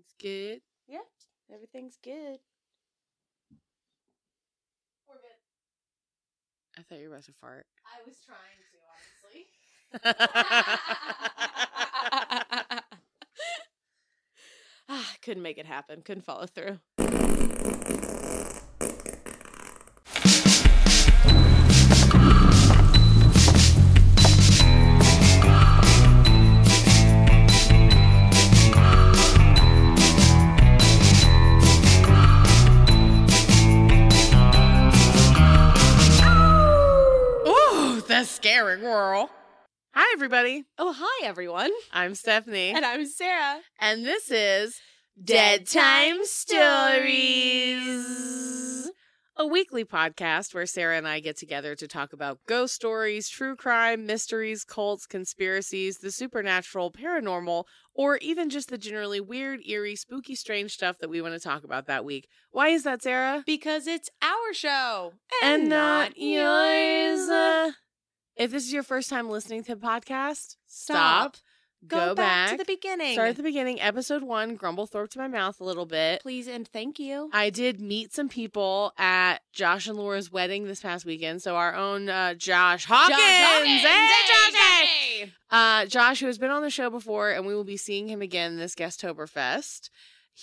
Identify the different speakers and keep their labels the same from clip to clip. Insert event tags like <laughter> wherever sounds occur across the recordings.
Speaker 1: Everything's good.
Speaker 2: Yeah, everything's good. We're good.
Speaker 1: I thought you were about to fart.
Speaker 2: I was trying to, honestly. <laughs> <laughs> ah, couldn't make it happen. Couldn't follow through.
Speaker 1: Scary girl. Hi, everybody.
Speaker 2: Oh, hi, everyone.
Speaker 1: I'm Stephanie.
Speaker 2: And I'm Sarah.
Speaker 1: And this is Dead Time Stories, a weekly podcast where Sarah and I get together to talk about ghost stories, true crime, mysteries, cults, conspiracies, the supernatural, paranormal, or even just the generally weird, eerie, spooky, strange stuff that we want to talk about that week. Why is that, Sarah?
Speaker 2: Because it's our show
Speaker 1: And not yours. Uh, If this is your first time listening to the podcast, stop,
Speaker 2: Go, back, to the beginning.
Speaker 1: Start at the beginning, episode one, grumble throw up to my mouth a little bit.
Speaker 2: Please and thank you.
Speaker 1: I did meet some people at Josh and Laura's wedding this past weekend. So our own uh, Josh Hawkins, hey, Josh, uh, Josh, who has been on the show before, and we will be seeing him again this Guesttoberfest.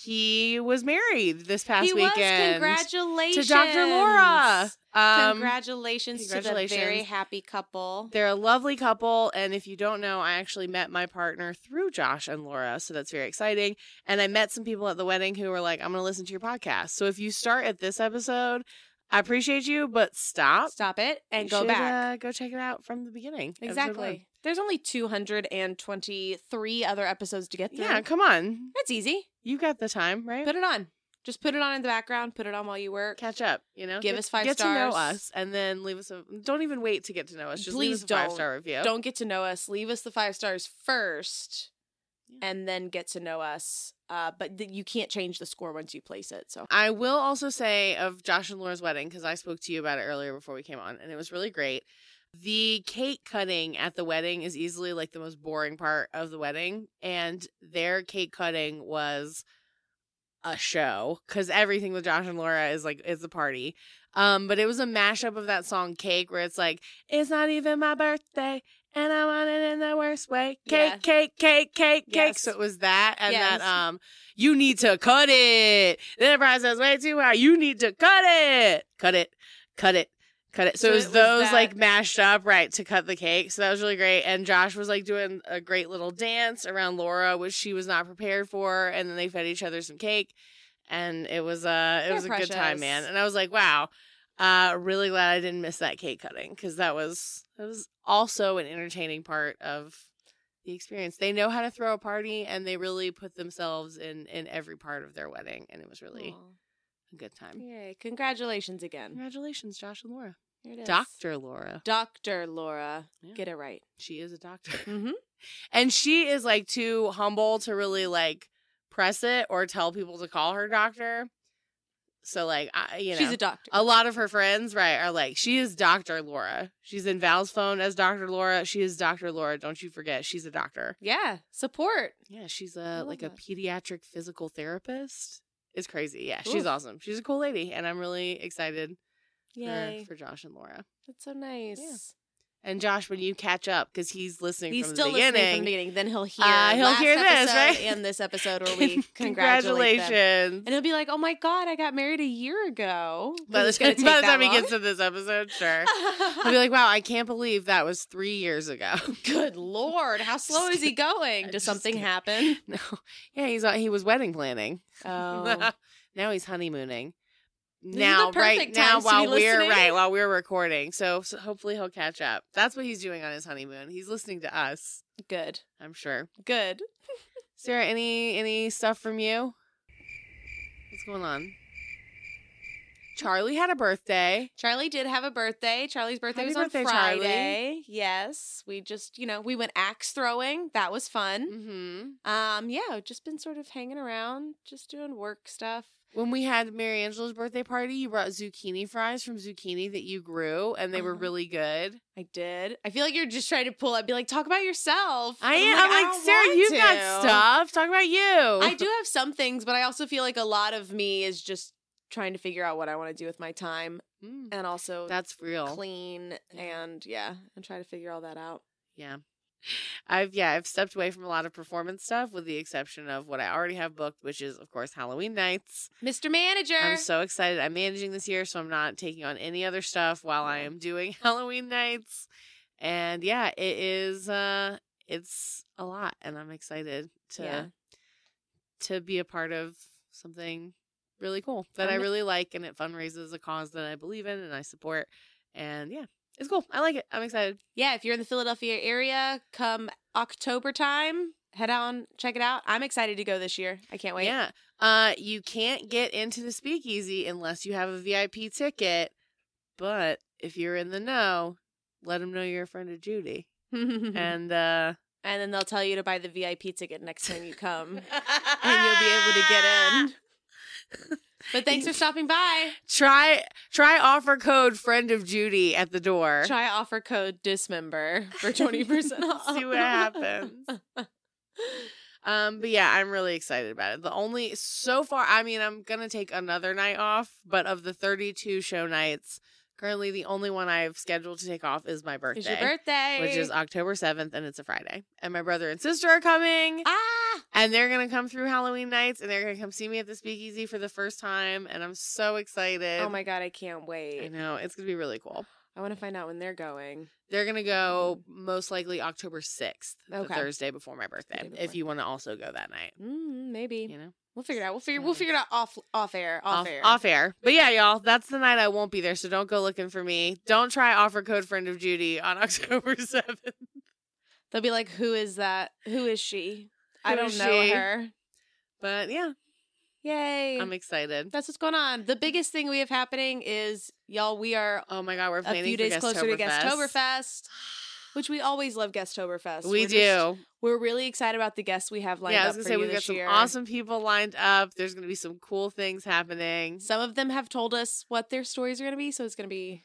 Speaker 1: He was married this past
Speaker 2: he was.
Speaker 1: weekend
Speaker 2: Congratulations
Speaker 1: to Dr. Laura. Um,
Speaker 2: congratulations, to the very happy couple.
Speaker 1: They're a lovely couple. And if you don't know, I actually met my partner through Josh and Laura. So that's very exciting. And I met some people at the wedding who were like, I'm going to listen to your podcast. So if you start at this episode, I appreciate you, but stop.
Speaker 2: Stop it and
Speaker 1: You
Speaker 2: go
Speaker 1: should,
Speaker 2: back.
Speaker 1: Uh, go check it out from the beginning.
Speaker 2: exactly. There's only 223 other episodes to get through.
Speaker 1: Yeah, come on.
Speaker 2: That's easy.
Speaker 1: You got the time, right?
Speaker 2: Put it on. Just put it on in the background. Put it on while you work.
Speaker 1: Catch up, you know?
Speaker 2: Give
Speaker 1: Get-
Speaker 2: us five
Speaker 1: get to know us and then leave us a. Don't even wait to get to know us. Just leave
Speaker 2: Please
Speaker 1: us a five
Speaker 2: don't.
Speaker 1: star review.
Speaker 2: Don't get to know us. Leave us the five stars first,
Speaker 1: Yeah.
Speaker 2: and then get to know us. Uh, but th- you can't change the score once you place it. So
Speaker 1: I will also say of Josh and Laura's wedding because I spoke to you about it earlier before we came on, and it was really great. The cake cutting at the wedding is easily like the most boring part of the wedding, and their cake cutting was a show because everything with Josh and Laura is like is a party. Um, but it was a mashup of that song "Cake," where it's like, "It's not even my birthday." And I want it in the worst way. Cake,
Speaker 2: Yeah.
Speaker 1: cake, cake, cake, cake.
Speaker 2: Yes.
Speaker 1: So it was that and
Speaker 2: Yes.
Speaker 1: that um you need to cut it. Then the price is way too high. You need to cut it. Cut it. Cut it. Cut it. So,
Speaker 2: So
Speaker 1: it was
Speaker 2: it was
Speaker 1: those
Speaker 2: that-
Speaker 1: like mashed up, right, to cut the cake. So that was really great. And Josh was like doing a great little dance around Laura, which she was not prepared for. And then they fed each other some cake. And it was uh it
Speaker 2: They're
Speaker 1: was a good time, man. And I was like, wow. Uh really glad I didn't miss that cake cutting because that was that was also an entertaining part of the experience. They know how to throw a party and they really put themselves in in every part of their wedding and it was really
Speaker 2: Aw.
Speaker 1: a good time.
Speaker 2: Yay. Congratulations again.
Speaker 1: Congratulations, Josh and Laura.
Speaker 2: Here it is.
Speaker 1: Dr. Laura.
Speaker 2: Dr. Laura.
Speaker 1: Yeah.
Speaker 2: Get it right.
Speaker 1: She is a doctor.
Speaker 2: Mm-hmm. <laughs>
Speaker 1: And she is like too humble to really like press it or tell people to call her doctor. So like I you know
Speaker 2: She's a doctor.
Speaker 1: a lot of her friends, right, are like, she is Dr. Laura. She's in Val's phone as Dr. Laura. She is Dr. Laura. Don't you forget, she's a doctor.
Speaker 2: yeah. Support.
Speaker 1: Yeah, she's a like a pediatric physical therapist. It's crazy. Yeah, she's awesome. She's a cool lady, and I'm really excited
Speaker 2: Yay.
Speaker 1: for, for Josh and Laura.
Speaker 2: That's so nice.
Speaker 1: And Josh, when you catch up, because he's listening
Speaker 2: He's
Speaker 1: from
Speaker 2: still
Speaker 1: the beginning.
Speaker 2: listening from the beginning. Then he'll hear.
Speaker 1: Uh, he'll
Speaker 2: last
Speaker 1: hear this,
Speaker 2: episode
Speaker 1: right?
Speaker 2: And this episode where <laughs> we congratulate them.
Speaker 1: Congratulations.
Speaker 2: And he'll be like, "Oh my god, I got married a year ago."
Speaker 1: By the
Speaker 2: It's
Speaker 1: time, by the
Speaker 2: take
Speaker 1: time he gets to this episode, sure. <laughs> He'll be like, wow, I can't believe that was three years ago. <laughs>
Speaker 2: Good lord, how slow is he going? Does something
Speaker 1: kidding.
Speaker 2: happen?
Speaker 1: no. Yeah, he's uh, he was wedding planning.
Speaker 2: Oh,
Speaker 1: now he's honeymooning. Now, right now,
Speaker 2: times to be
Speaker 1: while we're
Speaker 2: listening.
Speaker 1: right while we're recording, so, so hopefully he'll catch up. That's what he's doing on his honeymoon. He's listening to us.
Speaker 2: good,
Speaker 1: I'm sure.
Speaker 2: good. <laughs>
Speaker 1: Sarah, any any stuff from you? What's going on? Charlie had a birthday.
Speaker 2: Charlie did have a birthday. Charlie's birthday
Speaker 1: Happy
Speaker 2: was on
Speaker 1: birthday, Charlie.
Speaker 2: Friday. Yes, we just you know we went axe throwing. That was fun.
Speaker 1: Mm-hmm.
Speaker 2: Um, yeah, just been sort of hanging around, just doing work stuff.
Speaker 1: When we had Mary Angela's birthday party, you brought zucchini fries from zucchini that you grew, and they were
Speaker 2: Uh-huh.
Speaker 1: really good.
Speaker 2: I did. I feel like you're just trying to pull up, be like, talk about yourself.
Speaker 1: I am. I'm like, Sarah, you've
Speaker 2: to."
Speaker 1: got stuff. Talk about you.
Speaker 2: I do have some things, but I also feel like a lot of me is just trying to figure out what I want to do with my time,
Speaker 1: Mm,
Speaker 2: and also
Speaker 1: that's real.
Speaker 2: clean and yeah, and try to figure all that out.
Speaker 1: Yeah. I've yeah, I've stepped away from a lot of performance stuff with the exception of what I already have booked, which is of course Halloween nights.
Speaker 2: Mr. Manager.
Speaker 1: I'm so excited. I'm managing this year, so I'm not taking on any other stuff while I am doing <laughs> Halloween nights. And yeah, it is uh it's a lot and I'm excited to
Speaker 2: Yeah.
Speaker 1: to be a part of something really cool that I
Speaker 2: I'm-
Speaker 1: really like and it fundraises a cause that I believe in and I support. And yeah, it's cool. I like it. I'm excited.
Speaker 2: yeah, if you're in the Philadelphia area, come October time, head on, check it out. I'm excited to go this year. I can't wait.
Speaker 1: Yeah. Uh you can't get into the speakeasy unless you have a VIP ticket. But if you're in the know, let them know you're a friend of Judy.
Speaker 2: and <laughs>
Speaker 1: And uh
Speaker 2: and then they'll tell you to buy the VIP ticket next time you come, <laughs> and you'll be able to get in. <laughs> But thanks for stopping by.
Speaker 1: Try try offer code friend of Judy at the door.
Speaker 2: Try offer code dismember for twenty percent <laughs> off.
Speaker 1: See what happens. <laughs> Um, but yeah, I'm really excited about it. The only so far, I mean, I'm gonna take another night off, but of the 32 show nights, currently the only one I've scheduled to take off is my birthday,
Speaker 2: It's your birthday,
Speaker 1: which is October 7th, and it's a Friday. And my brother and sister are coming,
Speaker 2: ah.
Speaker 1: and they're gonna come through Halloween nights, and they're gonna come see me at the Speakeasy for the first time, and I'm so excited.
Speaker 2: Oh my god, I can't wait.
Speaker 1: I know it's gonna be really cool.
Speaker 2: I want to find out when they're going.
Speaker 1: They're gonna go most likely October 6th, the Thursday before my birthday.
Speaker 2: Thursday
Speaker 1: If you want to also go that night,
Speaker 2: Mm, maybe
Speaker 1: you know.
Speaker 2: we'll figure it out. We'll figure. We'll figure it out off off air. Off, air.
Speaker 1: Off air. But yeah, y'all, that's the night I won't be there, so don't go looking for me. Don't try offer code friend of Judy on <laughs> October 7th.
Speaker 2: They'll be like, "Who is that? Who is she? I don't know
Speaker 1: she?"
Speaker 2: her."
Speaker 1: But yeah,
Speaker 2: Yay!
Speaker 1: I'm excited.
Speaker 2: That's what's going on. The mm. biggest thing we have happening is y'all. We are
Speaker 1: Oh my god, we're
Speaker 2: a
Speaker 1: planning
Speaker 2: few
Speaker 1: for
Speaker 2: days closer to
Speaker 1: Guesttoberfest.
Speaker 2: Which we always love Guesttoberfest.
Speaker 1: We
Speaker 2: We're
Speaker 1: do.
Speaker 2: just- we're really excited about the guests we have lined up.
Speaker 1: yeah, I
Speaker 2: up
Speaker 1: was gonna
Speaker 2: for
Speaker 1: say
Speaker 2: you
Speaker 1: we've got
Speaker 2: this
Speaker 1: some
Speaker 2: year.
Speaker 1: awesome people lined up. There's gonna be some cool things happening.
Speaker 2: Some of them have told us what their stories are going to be, so it's going to be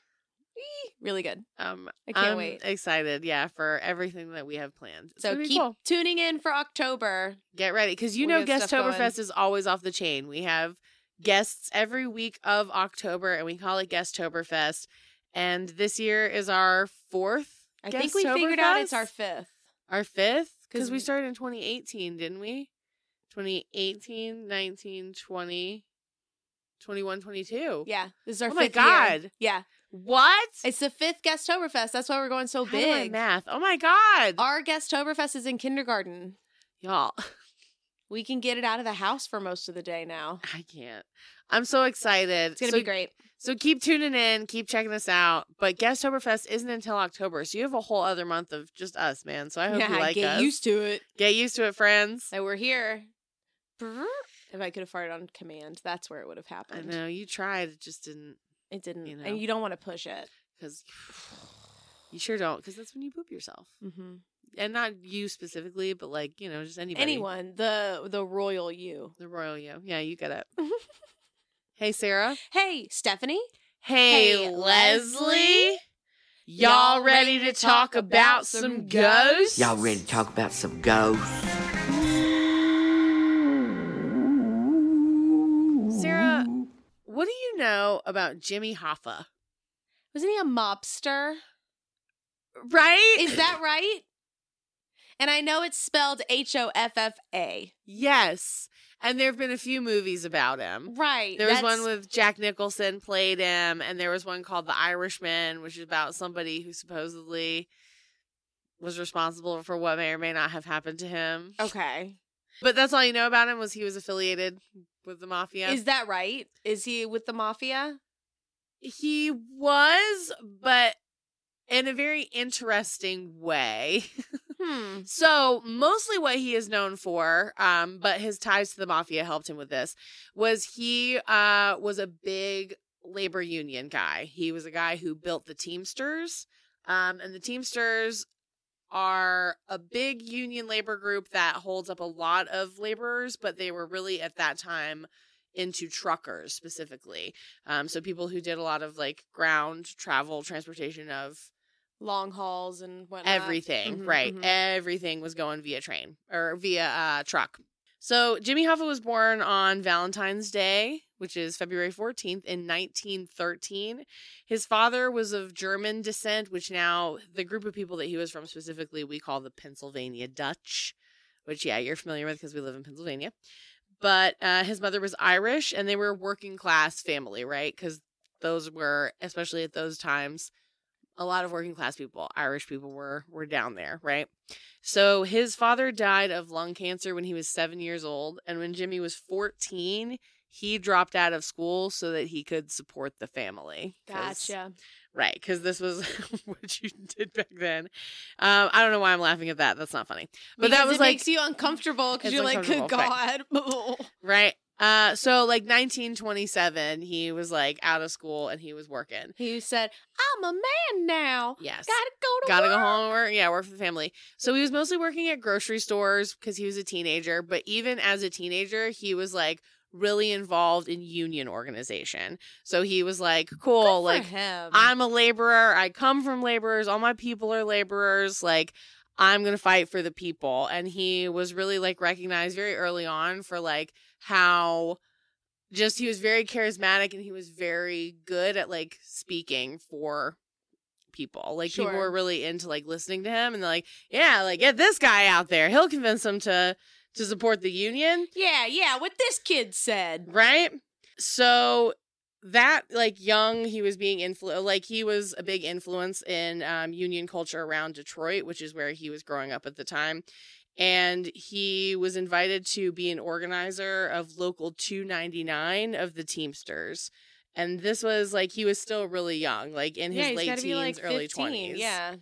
Speaker 2: really good.
Speaker 1: Um,
Speaker 2: I can't
Speaker 1: I'm
Speaker 2: wait.
Speaker 1: excited. Yeah, for everything that we have planned. It's
Speaker 2: So keep
Speaker 1: cool.
Speaker 2: tuning in for October.
Speaker 1: Get ready because you
Speaker 2: We
Speaker 1: know. Guesttoberfest is always off the chain. We have guests every week of October, and we call it Guesttoberfest. And this year is our fourth.
Speaker 2: I think we figured out it's our fifth.
Speaker 1: Our fifth? because we started in 2018, didn't we? 2018, 19, 20, 21, 22.
Speaker 2: Yeah, this is our
Speaker 1: Oh my
Speaker 2: fifth year.
Speaker 1: God.
Speaker 2: Yeah,
Speaker 1: What?
Speaker 2: it's the fifth Guesttoberfest. That's why we're going so
Speaker 1: How
Speaker 2: big.
Speaker 1: math. Oh my God.
Speaker 2: Our Guesttoberfest is in kindergarten.
Speaker 1: Y'all,
Speaker 2: We can get it out of the house for most of the day now.
Speaker 1: I can't. I'm so excited.
Speaker 2: It's gonna
Speaker 1: So-
Speaker 2: be great.
Speaker 1: So keep tuning in, keep checking us out. But Guesttoberfest isn't until October, so you have a whole other month of just us, man. So I hope
Speaker 2: yeah,
Speaker 1: you like
Speaker 2: get
Speaker 1: us.
Speaker 2: Get used to it.
Speaker 1: Get used to it, friends.
Speaker 2: That we're here. If I could have farted on command, that's where it would have happened.
Speaker 1: I know you tried, it just didn't
Speaker 2: It didn't,
Speaker 1: You know.
Speaker 2: and you don't want to push it.
Speaker 1: because <sighs> you sure don't. Because that's when you poop yourself,
Speaker 2: Mm-hmm.
Speaker 1: and not you specifically, but like you know, just anybody.
Speaker 2: Anyone, the the royal you.
Speaker 1: the royal you. Yeah, you get it. <laughs> hey, Sarah.
Speaker 2: Hey, Stephanie.
Speaker 1: Hey,
Speaker 2: Hey,
Speaker 1: Leslie.
Speaker 2: Leslie.
Speaker 1: Y'all ready to talk about some ghosts?
Speaker 3: Y'all ready to talk about some ghosts?
Speaker 1: What do you know about Jimmy Hoffa?
Speaker 2: Wasn't he a mobster?
Speaker 1: Right?
Speaker 2: Is that right? And I know it's spelled H O F F A.
Speaker 1: yes. And there have been a few movies about him.
Speaker 2: Right.
Speaker 1: There was
Speaker 2: that's-
Speaker 1: one with Jack Nicholson played him, and there was one called The Irishman, which is about somebody who supposedly was responsible for what may or may not have happened to him.
Speaker 2: Okay.
Speaker 1: But that's all you know about him was he was affiliated with the mafia.
Speaker 2: Is that right? Is he with the mafia?
Speaker 1: he was, but in a very interesting way.
Speaker 2: Hmm. <laughs>
Speaker 1: So mostly what he is known for, um, but his ties to the mafia helped him with this, was he uh was a big labor union guy. He was a guy who built the Teamsters. Um, and the Teamsters are a big union labor group that holds up a lot of laborers, but they were really at that time into truckers specifically. Um, so people who did a lot of like ground travel, transportation of
Speaker 2: Long hauls and whatnot.
Speaker 1: everything,
Speaker 2: Mhm,
Speaker 1: right?
Speaker 2: mhm.
Speaker 1: Everything was going via train or via uh, truck. So Jimmy Hoffa was born on Valentine's Day, which is February 14th in 1913. His father was of German descent, which now the group of people that he was from specifically we call the Pennsylvania Dutch, which yeah, you're familiar with because we live in Pennsylvania. But uh, his mother was Irish and they were a working class family, right? Cuz those were especially at those times a lot of working class people, Irish people were were down there, right? So his father died of lung cancer when he was 7 years old and when Jimmy was 14, he dropped out of school so that he could support the family.
Speaker 2: Gotcha.
Speaker 1: Right, because this was <laughs> what you did back then. Um, I don't know why I'm laughing at that. That's not funny. But that was
Speaker 2: it
Speaker 1: like
Speaker 2: makes you uncomfortable because you're like, good God. <laughs>
Speaker 1: right. Uh, so like 1927, he was like out of school and he was working.
Speaker 2: he said, I'm a man now.
Speaker 1: Yes.
Speaker 2: Gotta go to work.
Speaker 1: Gotta
Speaker 2: work.
Speaker 1: go home and work. Yeah, work for the family. So he was mostly working at grocery stores because he was a teenager. But even as a teenager, he was like really involved in union organization. So he was like, cool, like
Speaker 2: him.
Speaker 1: I'm a laborer. I come from laborers. All my people are laborers. Like, I'm going to fight for the people. And he was really like recognized very early on for like how just he was very charismatic and he was very good at like speaking for people. Like, people were really into like listening to him and they're like, yeah, like get this guy out there. He'll convince them to to support the union?
Speaker 2: Yeah, yeah, what this kid said.
Speaker 1: right? So that like young he was being influ like he was a big influence in um, union culture around detroit which is where he was growing up at the time. And he was invited to be an organizer of local 299 of the teamsters. And this was like he was still really young like in his
Speaker 2: yeah,
Speaker 1: late teens
Speaker 2: like
Speaker 1: early 20s
Speaker 2: Yeah.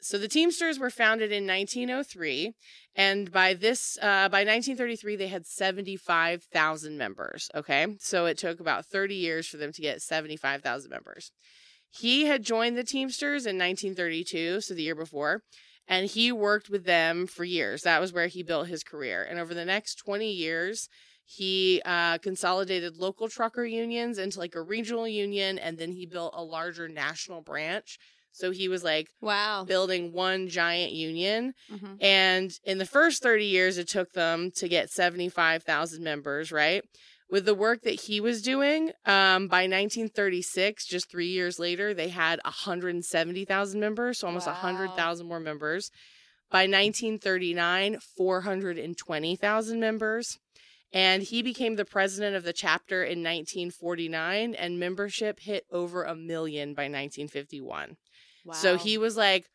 Speaker 1: So the Teamsters were founded in 1903, and by this, uh, by 1933, they had 75,000 members. Okay, so it took about 30 years for them to get 75,000 members. He had joined the Teamsters in 1932, so the year before, and he worked with them for years. That was where he built his career. And over the next 20 years, he uh, consolidated local trucker unions into like a regional union, and then he built a larger national branch. So he was like
Speaker 2: Wow.
Speaker 1: building one giant union.
Speaker 2: Mhm.
Speaker 1: And in the first 30 years, it took them to get 75,000 members, right? With the work that he was doing, um, by 1936, just three years later, they had 170,000 members, so almost
Speaker 2: Wow.
Speaker 1: 100,000 more members. By 1939, 420,000 members. And he became the president of the chapter in 1949, and membership hit over a million by 1951. So he was like,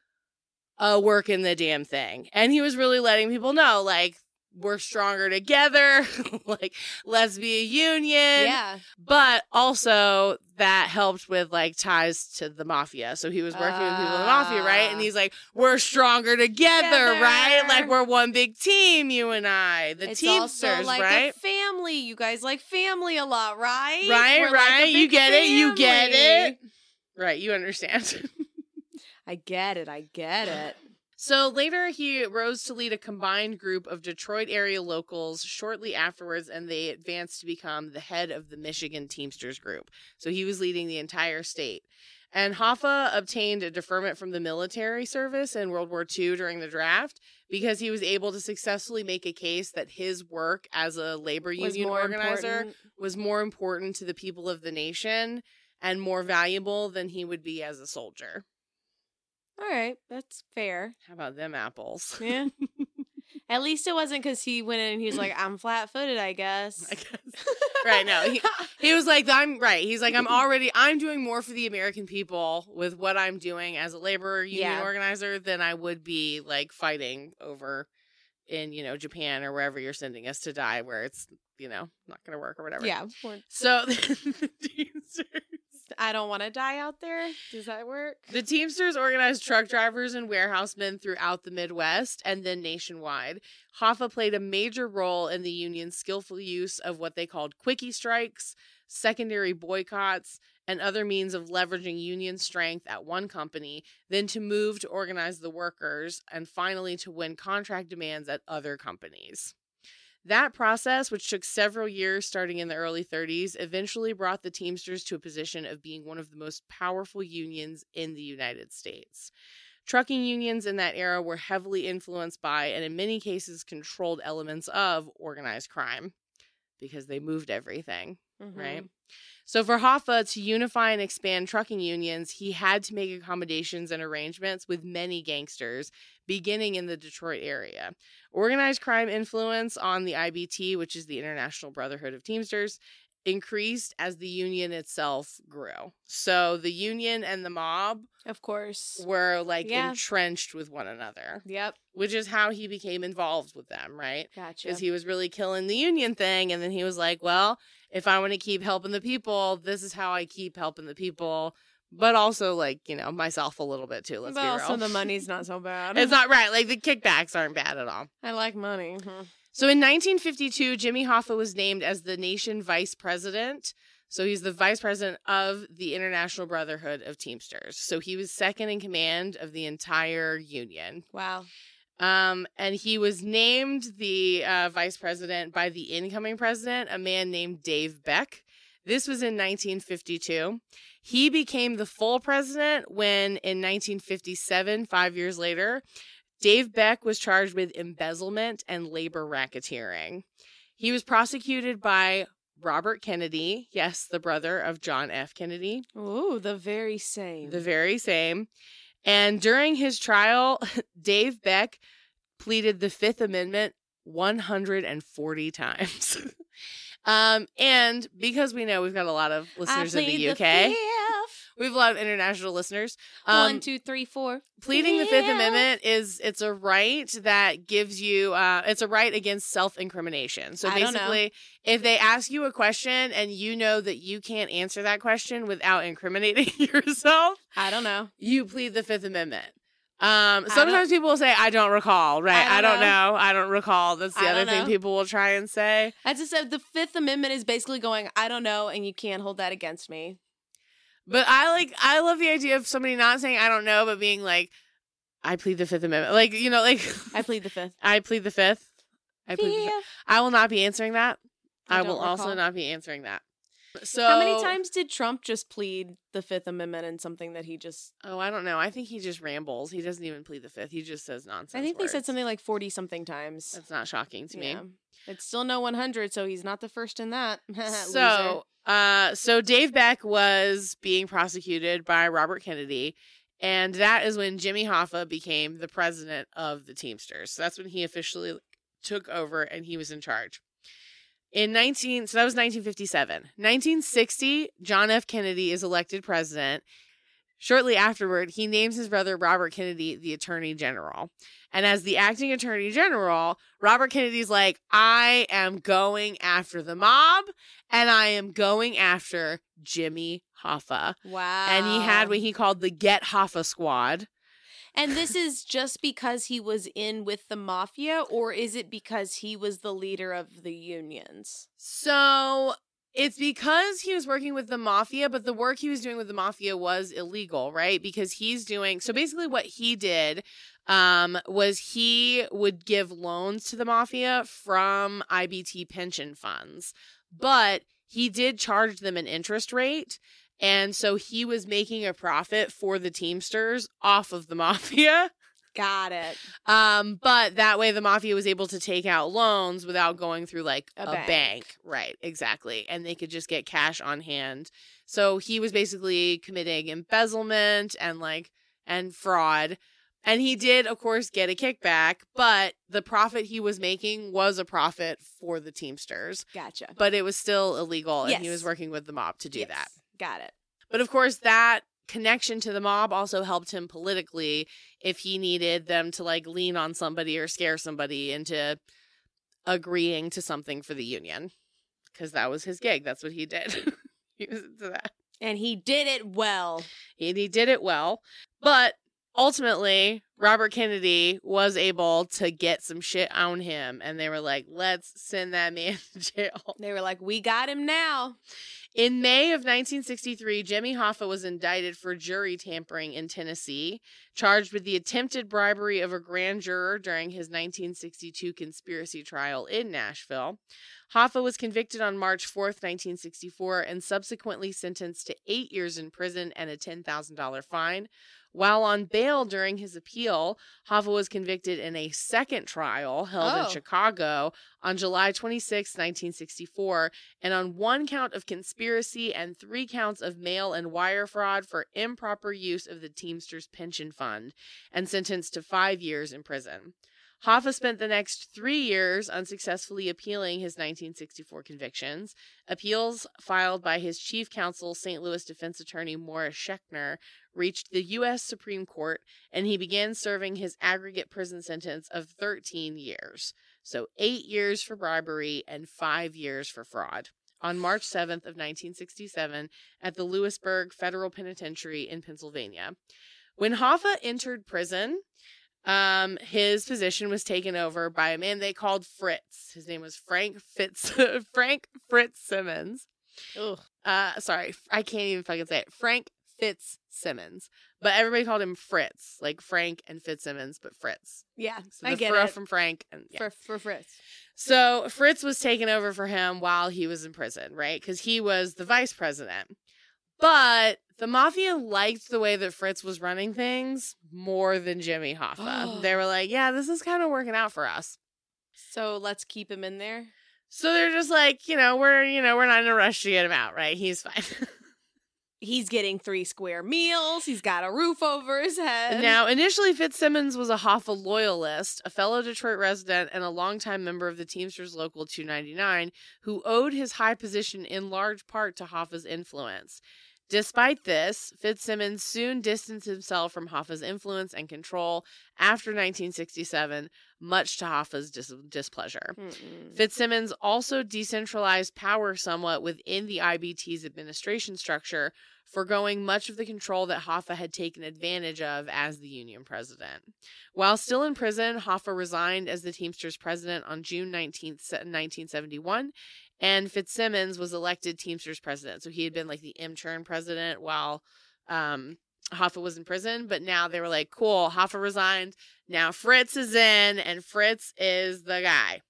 Speaker 1: uh, working the damn thing. And he was really letting people know, like, we're stronger together. <laughs> like, let's be a union.
Speaker 2: Yeah.
Speaker 1: But also that helped with like ties to the mafia. So he was working with people in the mafia, right? And
Speaker 2: Ah.
Speaker 1: he's like, we're stronger together,
Speaker 2: Together.
Speaker 1: right? Like we're one big team, you and I. The
Speaker 2: it's
Speaker 1: Teamsters,
Speaker 2: like
Speaker 1: right?
Speaker 2: a family. You guys like family a lot, right?
Speaker 1: Right,
Speaker 2: We're like
Speaker 1: right. you
Speaker 2: big
Speaker 1: get it. You get it. Right, you understand. <laughs>
Speaker 2: I get it. I get <sighs> it.
Speaker 1: So later, he rose to lead a combined group of Detroit area locals shortly afterwards, and they advanced to become the head of the Michigan Teamsters Group. So he was leading the entire state. And Hoffa obtained a deferment from the military service in World War II during the draft because he was able to successfully make a case that his work as a labor
Speaker 2: Was
Speaker 1: union organizer
Speaker 2: important.
Speaker 1: was more important to the people of the nation and more valuable than he would be as a soldier.
Speaker 2: All right, that's fair.
Speaker 1: How about them apples? <laughs>
Speaker 2: Yeah. At least it wasn't because he went in and he was like, "I'm flat-footed, I guess."
Speaker 1: I guess. Right, no, he- He was like, I'm right. He's like, I'm already, I'm doing more for the American people with what I'm doing as a labor union
Speaker 2: Yeah.
Speaker 1: organizer than I would be like fighting over in, you know, Japan or wherever you're sending us to die, where it's, you know, not going to work or whatever.
Speaker 2: yeah.
Speaker 1: So <laughs> the Teamsters
Speaker 2: I don't want to die out there. Does that work?
Speaker 1: The Teamsters organized truck drivers and warehousemen throughout the Midwest and then nationwide. Hoffa played a major role in the union's skillful use of what they called quickie strikes, secondary boycotts, and other means of leveraging union strength at one company, then to move to organize the workers, and finally to win contract demands at other companies. That process, which took several years starting in the early 30s, eventually brought the Teamsters to a position of being one of the most powerful unions in the United States. Trucking unions in that era were heavily influenced by, and in many cases, controlled elements of organized crime because they moved everything,
Speaker 2: Mhm.
Speaker 1: right? So, for Hoffa to unify and expand trucking unions, he had to make accommodations and arrangements with many gangsters, beginning in the Detroit area. Organized crime influence on the IBT, which is the International Brotherhood of Teamsters, increased as the union itself grew. So, the union and the mob
Speaker 2: Of course.
Speaker 1: were like
Speaker 2: Yeah.
Speaker 1: entrenched with one another,
Speaker 2: Yep.
Speaker 1: which is how he became involved with them, right?
Speaker 2: Gotcha.
Speaker 1: because he was really killing the union thing and then he was like well if i want to keep helping the people this is how i keep helping the people but also like you know myself a little bit too let's
Speaker 2: but
Speaker 1: be
Speaker 2: also
Speaker 1: real
Speaker 2: the money's not so <laughs> bad.
Speaker 1: it's not right like the kickbacks aren't bad at all
Speaker 2: I like money. Mhm.
Speaker 1: so in 1952 jimmy hoffa was named as the nation vice president so he's the vice president of the international brotherhood of teamsters so he was second in command of the entire union
Speaker 2: Wow.
Speaker 1: Um, and he was named the uh, vice president by the incoming president, a man named Dave Beck. This was in 1952. He became the full president when, in 1957, five years later, Dave Beck was charged with embezzlement and labor racketeering. He was prosecuted by Robert Kennedy, yes, the brother of John F. Kennedy,
Speaker 2: Oh, the very same.
Speaker 1: the very same. And during his trial, <laughs> Dave Beck pleaded the Fifth Amendment 140 times. <laughs> um, and because we know we've got a lot of listeners in the UK,
Speaker 2: fifth.
Speaker 1: We have a lot of international listeners. Um,
Speaker 2: One, two, three, four.
Speaker 1: pleading the Fifth Amendment is it's a right that gives you uh, it's a right against self incrimination. So
Speaker 2: don't know.
Speaker 1: basically, if they ask you a question and you know that you can't answer that question without incriminating <laughs> yourself,
Speaker 2: I don't know.
Speaker 1: you plead the Fifth Amendment. Um, sometimes people will say, "I don't recall." Right?
Speaker 2: I
Speaker 1: I
Speaker 2: don't
Speaker 1: don't, know. I don't recall. That's the
Speaker 2: I
Speaker 1: other thing people will try and say.
Speaker 2: As I just said the Fifth Amendment is basically going, I don't know, and you can't hold that against me.
Speaker 1: But I like. I love the idea of somebody not saying, "I don't know," but being like, "I plead the Fifth Amendment." Like you know, like
Speaker 2: I <laughs> plead the Fifth.
Speaker 1: I plead the Fifth. I plead. The fifth. I will not be answering that.
Speaker 2: I
Speaker 1: I, will also not be answering that. So
Speaker 2: How many times did Trump just plead the Fifth Amendment in something that he just?
Speaker 1: Oh, I don't know. I think he just rambles. He doesn't even plead the Fifth. He just says nonsense.
Speaker 2: I think they said something like forty something times.
Speaker 1: That's not shocking to me.
Speaker 2: It's still no one hundred, so he's not the first in that. <laughs> Loser.
Speaker 1: so uh so dave beck was being prosecuted by robert kennedy and that is when jimmy hoffa became the president of the teamsters. So that's when he officially took over and he was in charge. In 19 so that was 1957 1960 john f. Kennedy is elected president shortly afterward he names his brother robert kennedy the attorney general and as the acting attorney general robert kennedy's like i am going after the mob and I am going after Jimmy Hoffa.
Speaker 2: wow.
Speaker 1: And he had what he called the Get Hoffa Squad.
Speaker 2: And <laughs> this is just because he was in with the mafia, or is it because he was the leader of the unions?
Speaker 1: So it's because he was working with the mafia, but the work he was doing with the mafia was illegal, right? Because he's doing so basically what he did um was he would give loans to the mafia from IBT pension funds. But he did charge them an interest rate and so he was making a profit for the Teamsters off of the <laughs> mafia.
Speaker 2: Got it.
Speaker 1: Um, but that way the mafia was able to take out loans without going through like
Speaker 2: A
Speaker 1: a,
Speaker 2: bank.
Speaker 1: bank. Right, exactly. And they could just get cash on hand. So he was basically committing embezzlement and like and fraud. And he did, of course, get a kickback, but the profit he was making was a profit for the Teamsters.
Speaker 2: Gotcha.
Speaker 1: But it was still illegal, and he was working with the mob to do
Speaker 2: Yes.
Speaker 1: that.
Speaker 2: Got it.
Speaker 1: But of course, that connection to the mob also helped him politically if he needed them to like lean on somebody or scare somebody into agreeing to something for the union. Because that was his gig. That's what he did. <laughs> he was into that.
Speaker 2: And he did it well.
Speaker 1: and he did it well. But ultimately, Robert Kennedy was able to get some shit on him, and they were like, let's send that man <laughs> to jail.
Speaker 2: They were like, we got him now.
Speaker 1: In May of 1963, Jimmy Hoffa was indicted for jury tampering in Tennessee, charged with the attempted bribery of a grand juror during his 1962 conspiracy trial in Nashville. Hoffa was convicted on March 4th, 1964, and subsequently sentenced to eight years in prison and a $10,000 fine. While on bail during his appeal, Hoffa was convicted in a second trial held
Speaker 2: Oh.
Speaker 1: in Chicago on July 26, 1964, and on one count of conspiracy and three counts of mail and wire fraud for improper use of the Teamsters Pension Fund, and sentenced to five years in prison. Hoffa spent the next three years unsuccessfully appealing his 1964 convictions. Appeals filed by his chief counsel, St. Louis defense attorney Morris Shenker, reached the U.S. Supreme Court, and he began serving his aggregate prison sentence of 13 years. So, eight years for bribery and five years for fraud. On March 7th of 1967 at the Lewisburg Federal Penitentiary in Pennsylvania. When Hoffa entered prison, um, his position was taken over by a man they called Fritz. His name was Frank Fitz <laughs> Frank Fritz Simmons.
Speaker 2: Ugh.
Speaker 1: Uh, sorry, I can't even fucking say it. Frank Fitzsimmons, but everybody called him Fritz, like Frank and Fitzsimmons, but Fritz.
Speaker 2: Yeah,
Speaker 1: So
Speaker 2: I get it.
Speaker 1: from Frank and yeah.
Speaker 2: For, for Fritz.
Speaker 1: So Fritz was taken over for him while he was in prison, right? Because he was the vice president. But the mafia liked the way that Fritz was running things more than Jimmy Hoffa. <gasps> they were like, yeah, this is kind of working out for us.
Speaker 2: So let's keep him in there.
Speaker 1: So they're just like, you know, we're, you know, we're not in a rush to get him out, right? He's fine. <laughs>
Speaker 2: He's getting three square meals. He's got a roof over his head.
Speaker 1: Now, initially, Fitzsimmons was a Hoffa loyalist, a fellow Detroit resident, and a longtime member of the Teamsters Local 299, who owed his high position in large part to Hoffa's influence. Despite this, Fitzsimmons soon distanced himself from Hoffa's influence and control after 1967, much to Hoffa's dis- displeasure.
Speaker 2: Mm-mm.
Speaker 1: Fitzsimmons also decentralized power somewhat within the IBT's administration structure, foregoing much of the control that Hoffa had taken advantage of as the union president. While still in prison, Hoffa resigned as the Teamsters president on June 19th, 1971, and Fitzsimmons was elected Teamsters president. So he had been like the intern president while um, Hoffa was in prison, but now they were like, cool, Hoffa resigned. Now Fritz is in, and Fritz is the guy.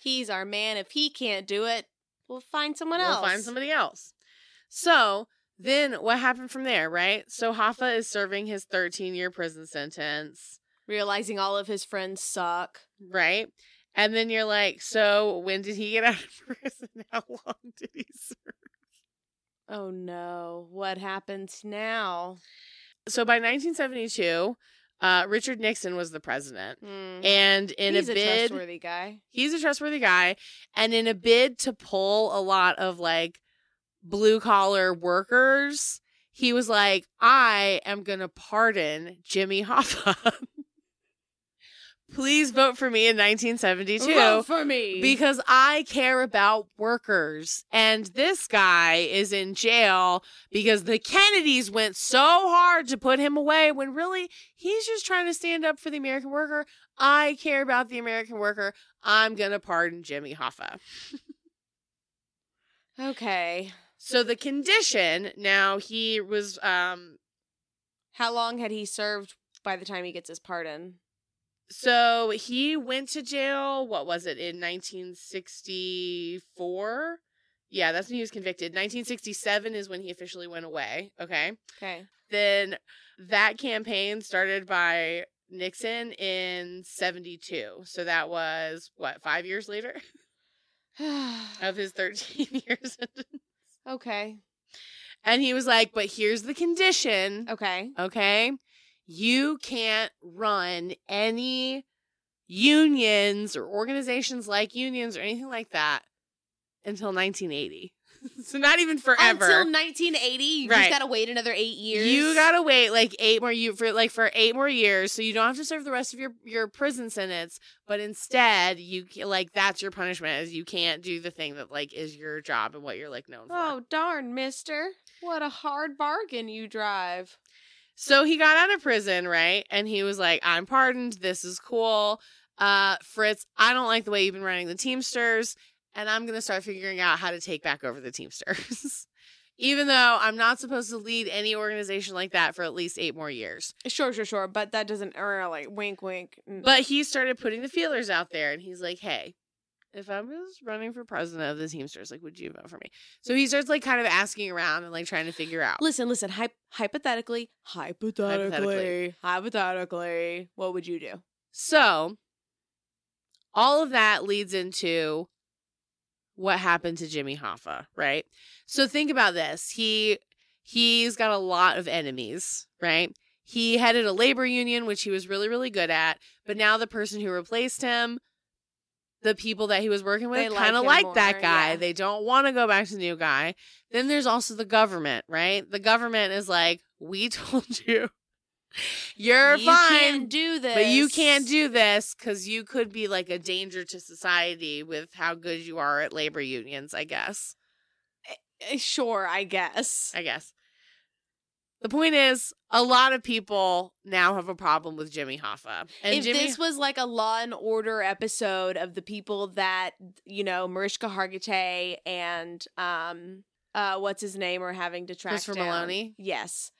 Speaker 2: He's our man. If he can't do it, we'll find someone else.
Speaker 1: we'll
Speaker 2: else.
Speaker 1: find somebody else. So then what happened from there, right? So Hoffa is serving his 13 year prison sentence,
Speaker 2: Realizing all of his friends suck.
Speaker 1: right? And then you're like, so when did he get out of <laughs> prison? How long did he serve?
Speaker 2: Oh no, what happens now?
Speaker 1: So by 1972, uh, Richard Nixon was the president.
Speaker 2: Hmm.
Speaker 1: And in
Speaker 2: He's
Speaker 1: a
Speaker 2: a, trustworthy guy.
Speaker 1: he's a trustworthy guy. And in a bid to pull a lot of like blue collar workers, he was like, I am going to pardon Jimmy <laughs> Hoffa. Please vote for me in 1972
Speaker 2: Vote for me.
Speaker 1: because I care about workers. And this guy is in jail because the Kennedys went so hard to put him away when really he's just trying to stand up for the American worker. I care about the American worker. I'm going to pardon Jimmy Hoffa. <laughs>
Speaker 2: okay.
Speaker 1: So the condition now he was um
Speaker 2: How long had he served by the time he gets his pardon?
Speaker 1: So he went to jail what was it in 1964 yeah that's when he was convicted. 1967 is when he officially went away okay?
Speaker 2: Okay.
Speaker 1: then that campaign started by nixon in 72 so that was what five years later? <sighs> Of his 13 <laughs> years
Speaker 2: okay.
Speaker 1: and he was like but here's the condition
Speaker 2: Okay.
Speaker 1: okay you can't run any unions or organizations like unions or anything like that until 1980 <laughs> so not even forever.
Speaker 2: Until 1980, you
Speaker 1: Right.
Speaker 2: just gotta wait another eight years.
Speaker 1: You gotta wait like eight more you for like for eight more years, so you don't have to serve the rest of your your prison sentence. But instead, you like that's your punishment is you can't do the thing that like is your job and what you're like known for.
Speaker 2: Oh darn, Mister! What a hard bargain you drive.
Speaker 1: So he got out of prison, right? And he was like, "I'm pardoned. This is cool." Uh, Fritz, I don't like the way you've been running the Teamsters, and I'm gonna start figuring out how to take back over the Teamsters. <laughs> Even though I'm not supposed to lead any organization like that for at least eight more years.
Speaker 2: Sure, sure, sure. But that doesn't, or like, wink, wink.
Speaker 1: But he started putting the feelers out there and he's like, hey, if I was running for president of the Teamsters, like, would you vote for me? So he starts like kind of asking around and like trying to figure out.
Speaker 2: listen, listen. Hy- hypothetically, hypothetically, hypothetically, what would you do?
Speaker 1: So all of that leads into what happened to Jimmy Hoffa, right? So think about this. He he's got a lot of enemies, right? He headed a labor union, which he was really, really good at, but now the person who replaced him, the people that he was working with kind of like that guy.
Speaker 2: yeah.
Speaker 1: They don't want to go back to the new guy. Then there's also the government, right? The government is like, we <laughs> told you. You're
Speaker 2: you
Speaker 1: fine.
Speaker 2: can't do this,
Speaker 1: But you can't do this because you could be like a danger to society with how good you are at labor unions, I guess.
Speaker 2: Eh, Sure, I guess.
Speaker 1: I guess. The point is, a lot of people now have a problem with Jimmy Hoffa. And
Speaker 2: if
Speaker 1: Jimmy,
Speaker 2: this was like a Law and Order episode of the people that you know Mariska Hargitay and um uh what's his name are having to track
Speaker 1: Christopher
Speaker 2: down.
Speaker 1: Meloni?
Speaker 2: Yes,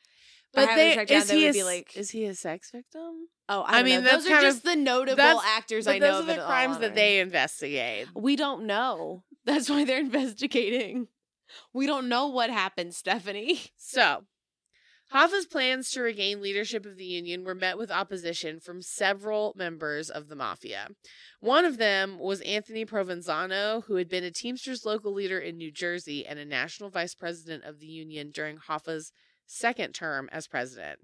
Speaker 1: but they,
Speaker 2: down,
Speaker 1: is
Speaker 2: they
Speaker 1: he
Speaker 2: would
Speaker 1: a,
Speaker 2: be like-
Speaker 1: is he a sex victim?
Speaker 2: oh,
Speaker 1: I
Speaker 2: I,
Speaker 1: mean,
Speaker 2: those are just
Speaker 1: of-
Speaker 2: the notable actors I know
Speaker 1: those are the crimes that they investigate.
Speaker 2: We don't know. <laughs> That's why they're investigating. We don't know what happened, Stephanie.
Speaker 1: So, Hoffa's plans to regain leadership of the Union were met with opposition from several members of the mafia. One of them was Anthony Provenzano, who had been a Teamsters local leader in New Jersey and a national vice president of the Union during Hoffa's second term as president.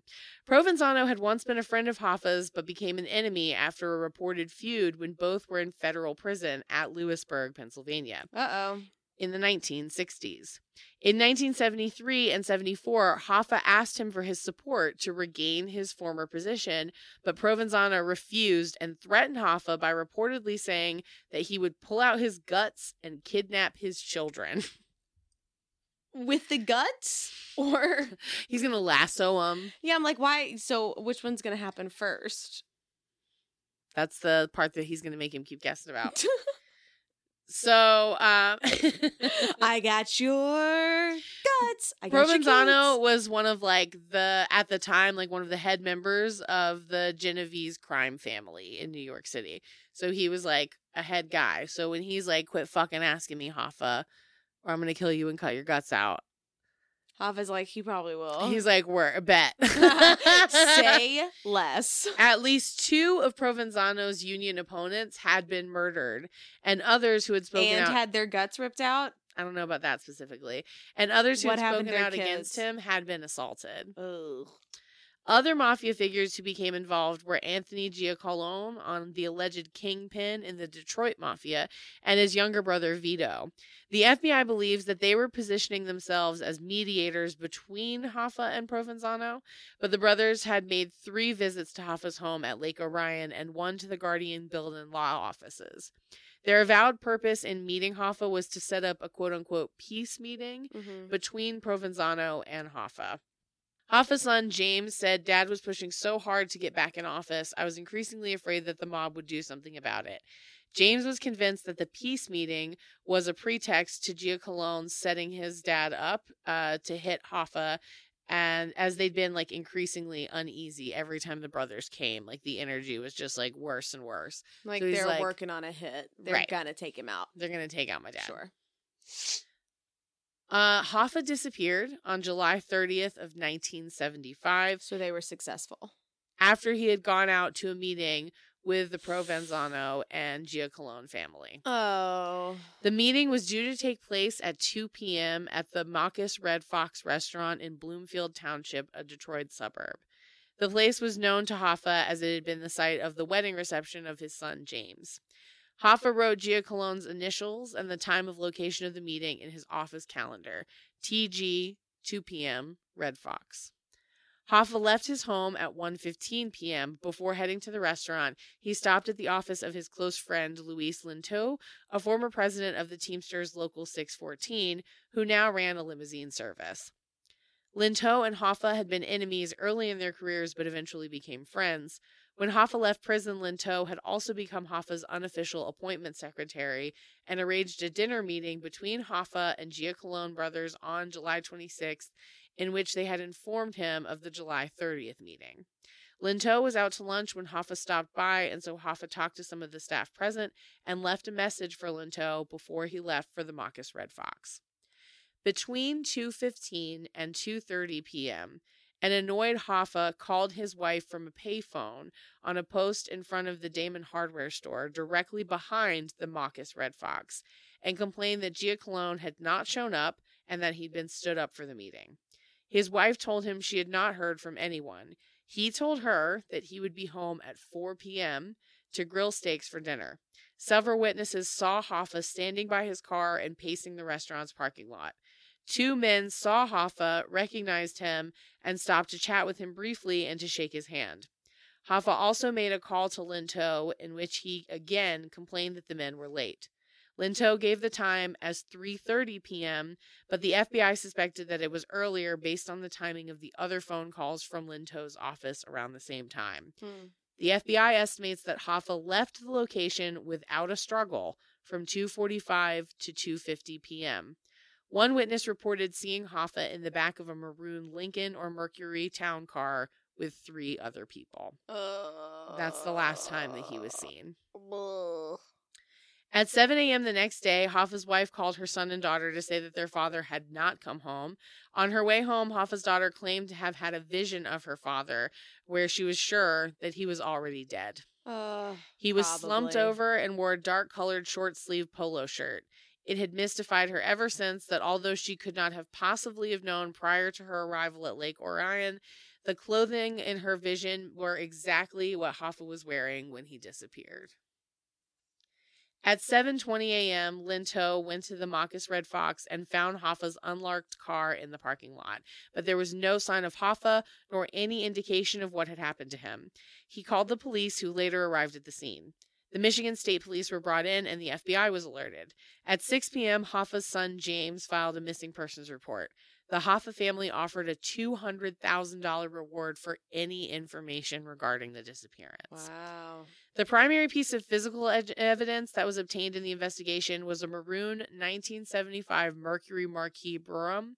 Speaker 1: Provenzano had once been a friend of Hoffa's, but became an enemy after a reported feud when both were in federal prison at Lewisburg, Pennsylvania
Speaker 2: Uh oh.
Speaker 1: In the 1960s. In 1973 and 74, Hoffa asked him for his support to regain his former position, but Provenzano refused and threatened Hoffa by reportedly saying that he would pull out his guts and kidnap his children. <laughs>
Speaker 2: With the guts? Or <laughs>
Speaker 1: He's going to lasso them.
Speaker 2: Yeah, I'm like, why so which one's gonna happen first?
Speaker 1: That's the part that he's going to make him keep guessing about. <laughs> So, um, <laughs>
Speaker 2: I got your guts. I got your
Speaker 1: Provenzano
Speaker 2: kids.
Speaker 1: was one of like the at the time like one of the head members of the Genovese crime family in New York City. So he was like a head guy. So when he's like, "Quit fucking asking me, Hoffa, or I'm gonna kill you and cut your guts out,"
Speaker 2: Hoffa's like, he probably will.
Speaker 1: he's like, "We're a bet." <laughs> <laughs>
Speaker 2: Say less.
Speaker 1: At least two of Provenzano's union opponents had been murdered, and others who had spoken
Speaker 2: And
Speaker 1: out.
Speaker 2: had their guts ripped out.
Speaker 1: I don't know about that specifically, and others who
Speaker 2: What
Speaker 1: had spoken out
Speaker 2: their
Speaker 1: against him had been assaulted.
Speaker 2: Ugh.
Speaker 1: Other mafia figures who became involved were Anthony Giacalone on the alleged kingpin in the Detroit Mafia and his younger brother Vito. The FBI believes that they were positioning themselves as mediators between Hoffa and Provenzano, but the brothers had made three visits to Hoffa's home at Lake Orion and one to the Guardian Building law offices. Their avowed purpose in meeting Hoffa was to set up a quote unquote peace meeting
Speaker 2: Mhm.
Speaker 1: between Provenzano and Hoffa. Hoffa's son James said dad was pushing so hard to get back in office, I was increasingly afraid that the mob would do something about it. James was convinced that the peace meeting was a pretext to Giacalone setting his dad up uh, to hit Hoffa, and as they'd been like increasingly uneasy every time the brothers came, like the energy was just like worse and worse.
Speaker 2: Like
Speaker 1: So
Speaker 2: they're
Speaker 1: like-
Speaker 2: working on a hit. They're
Speaker 1: Right.
Speaker 2: gonna take him out.
Speaker 1: They're gonna take out my dad.
Speaker 2: Sure.
Speaker 1: Uh, Hoffa disappeared on July 30th of 1975.
Speaker 2: So they were successful.
Speaker 1: after he had gone out to a meeting with the Provenzano and Giacalone family.
Speaker 2: Oh.
Speaker 1: The meeting was due to take place at 2 p.m. at the Machus Red Fox restaurant in Bloomfield Township, a Detroit suburb. The place was known to Hoffa as it had been the site of the wedding reception of his son James. Hoffa wrote Giacalone's initials and the time of location of the meeting in his office calendar TG 2 p.m. Red Fox. Hoffa left his home at 1:15 p.m. Before heading to the restaurant, he stopped at the office of his close friend Luis Linteau, a former president of the Teamsters Local 614, who now ran a limousine service. Linteau and Hoffa had been enemies early in their careers but eventually became friends. When Hoffa left prison, Linteau had also become Hoffa's unofficial appointment secretary and arranged a dinner meeting between Hoffa and Giacalone brothers on July 26th, in which they had informed him of the July 30th meeting. Linteau was out to lunch when Hoffa stopped by, and so Hoffa talked to some of the staff present and left a message for Linteau before he left for the Machus Red Fox. Between 2:15 and 2:30 p.m., an annoyed Hoffa called his wife from a payphone on a post in front of the Damon hardware store directly behind the Machus Red Fox and complained that Giacalone had not shown up and that he'd been stood up for the meeting. His wife told him she had not heard from anyone. He told her that he would be home at 4 p.m. to grill steaks for dinner. Several witnesses saw Hoffa standing by his car and pacing the restaurant's parking lot. Two men saw Hoffa, recognized him, and stopped to chat with him briefly and to shake his hand. Hoffa also made a call to Linteau, in which he again complained that the men were late. Linteau gave the time as 3:30 p.m., but the FBI suspected that it was earlier based on the timing of the other phone calls from Linteau's office around the same time.
Speaker 2: Hmm.
Speaker 1: The FBI estimates that Hoffa left the location without a struggle from 2:45 to 2:50 p.m. One witness reported seeing Hoffa in the back of a maroon Lincoln or Mercury town car with three other people. That's the last time that he was seen. At 7 a.m. the next day, Hoffa's wife called her son and daughter to say that their father had not come home. On her way home, Hoffa's daughter claimed to have had a vision of her father where she was sure that he was already dead.
Speaker 2: Uh,
Speaker 1: He was slumped over and wore a dark colored short sleeve polo shirt. It had mystified her ever since that although she could not have possibly have known prior to her arrival at Lake Orion, the clothing in her vision were exactly what Hoffa was wearing when he disappeared. At 7:20 a.m., Linteau went to the Machus Red Fox and found Hoffa's unlocked car in the parking lot, but there was no sign of Hoffa nor any indication of what had happened to him. He called the police, who later arrived at the scene. The Michigan State Police were brought in and the FBI was alerted. At 6 p.m., Hoffa's son James filed a missing persons report. The Hoffa family offered a $200,000 reward for any information regarding the disappearance.
Speaker 2: wow.
Speaker 1: The primary piece of physical ed- evidence that was obtained in the investigation was a maroon 1975 Mercury Marquis Brougham,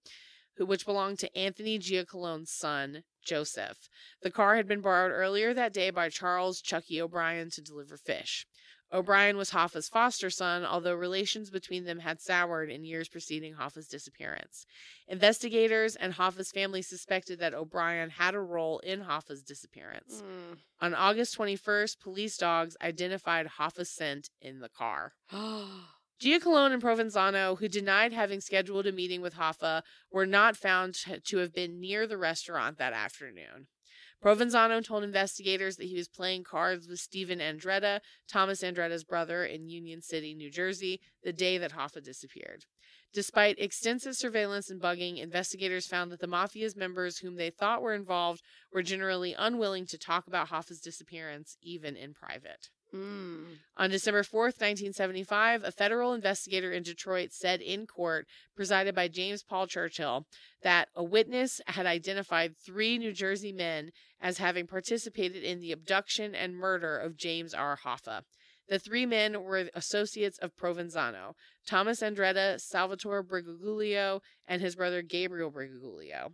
Speaker 1: who, which belonged to Anthony Giacalone's son, Joseph. The car had been borrowed earlier that day by Charles Chucky O'Brien to deliver fish. O'Brien was Hoffa's foster son, although relations between them had soured in years preceding Hoffa's disappearance. Investigators and Hoffa's family suspected that O'Brien had a role in Hoffa's disappearance.
Speaker 2: Mm.
Speaker 1: On August 21st, police dogs identified Hoffa's scent in the car. <gasps> <gasps> <gasps> Giacalone and Provenzano, who denied having scheduled a meeting with Hoffa, were not found to have been near the restaurant that afternoon. Provenzano told investigators that he was playing cards with Stephen Andretta, Thomas Andretta's brother, in Union City, New Jersey, the day that Hoffa disappeared. Despite extensive surveillance and bugging, investigators found that the mafia's members whom they thought were involved were generally unwilling to talk about Hoffa's disappearance, even in private.
Speaker 2: Mm.
Speaker 1: On December 4th, 1975, a federal investigator in Detroit said in court, presided by James Paul Churchill, that a witness had identified three New Jersey men as having participated in the abduction and murder of James R. Hoffa. The three men were associates of Provenzano Thomas Andretta, Salvatore Brigaguglio, and his brother Gabriel Brigaguglio.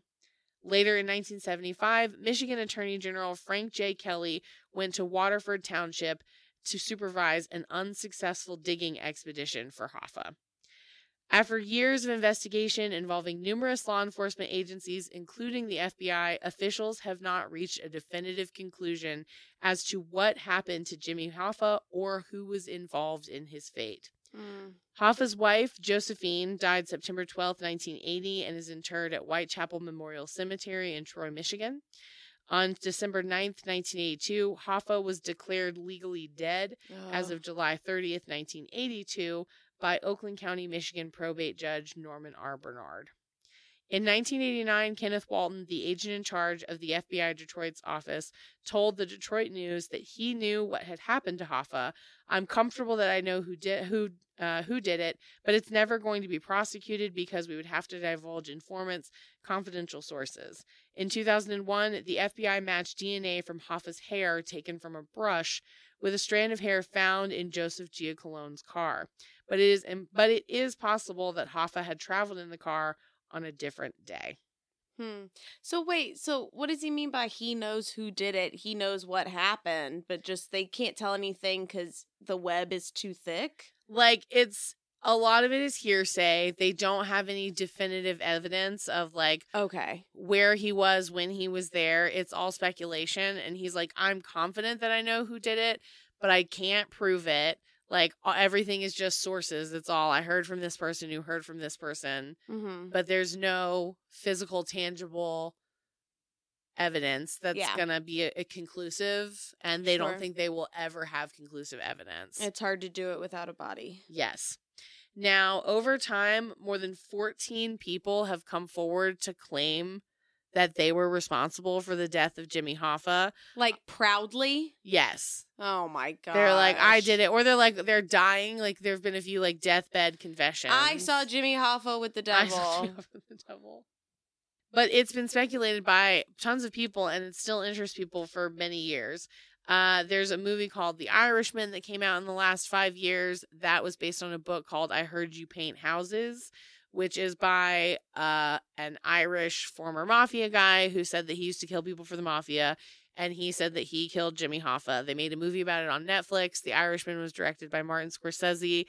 Speaker 1: Later in 1975, Michigan Attorney General Frank J. Kelley went to Waterford Township to supervise an unsuccessful digging expedition for Hoffa. After years of investigation involving numerous law enforcement agencies, including the FBI, officials have not reached a definitive conclusion as to what happened to Jimmy Hoffa or who was involved in his fate.
Speaker 2: Mm.
Speaker 1: Hoffa's wife, Josephine, died September 12, 1980, and is interred at Whitechapel Memorial Cemetery in Troy, Michigan. On December 9th, 1982, Hoffa was declared legally dead as of July 30th, 1982, by Oakland County, Michigan probate judge Norman R. Barnard. In 1989, Kenneth Walton, the agent in charge of the FBI Detroit's office, told the Detroit News that he knew what had happened to Hoffa. I'm comfortable that I know who did who uh, who did it, but it's never going to be prosecuted because we would have to divulge informants, confidential sources. In 2001, the FBI matched DNA from Hoffa's hair taken from a brush with a strand of hair found in Joseph Giacalone's car. But it is but it is possible that Hoffa had traveled in the car on a different day.
Speaker 2: Hmm. So wait, so what does he mean by he knows who did it? He knows what happened, but just they can't tell anything because the web is too thick.
Speaker 1: Like it's a lot of it is hearsay. They don't have any definitive evidence of like
Speaker 2: Okay.
Speaker 1: where he was when he was there. It's all speculation. And he's like, I'm confident that I know who did it, but I can't prove it. Like everything is just sources. It's all I heard from this person who heard from this person,
Speaker 2: Mm-hmm.
Speaker 1: but there's no physical, tangible evidence that's
Speaker 2: Yeah.
Speaker 1: gonna be a, a conclusive. And they
Speaker 2: Sure.
Speaker 1: don't think they will ever have conclusive evidence.
Speaker 2: It's hard to do it without a body.
Speaker 1: Yes. Now, over time, more than 14 people have come forward to claim that they were responsible for the death of Jimmy Hoffa.
Speaker 2: Like proudly.
Speaker 1: Yes.
Speaker 2: Oh my god.
Speaker 1: They're like, I did it. Or they're like, they're dying. Like, there have been a few, like, deathbed confessions.
Speaker 2: I saw Jimmy Hoffa with the devil.
Speaker 1: I saw Jimmy Hoffa with the devil. But it's been speculated by tons of people, and it still interests people for many years. Uh, there's a movie called The Irishman that came out in the last five years. That was based on a book called I Heard You Paint Houses, which is by uh, an Irish former mafia guy who said that he used to kill people for the mafia. And he said that he killed Jimmy Hoffa. They made a movie about it on Netflix. The Irishman was directed by Martin Scorsese.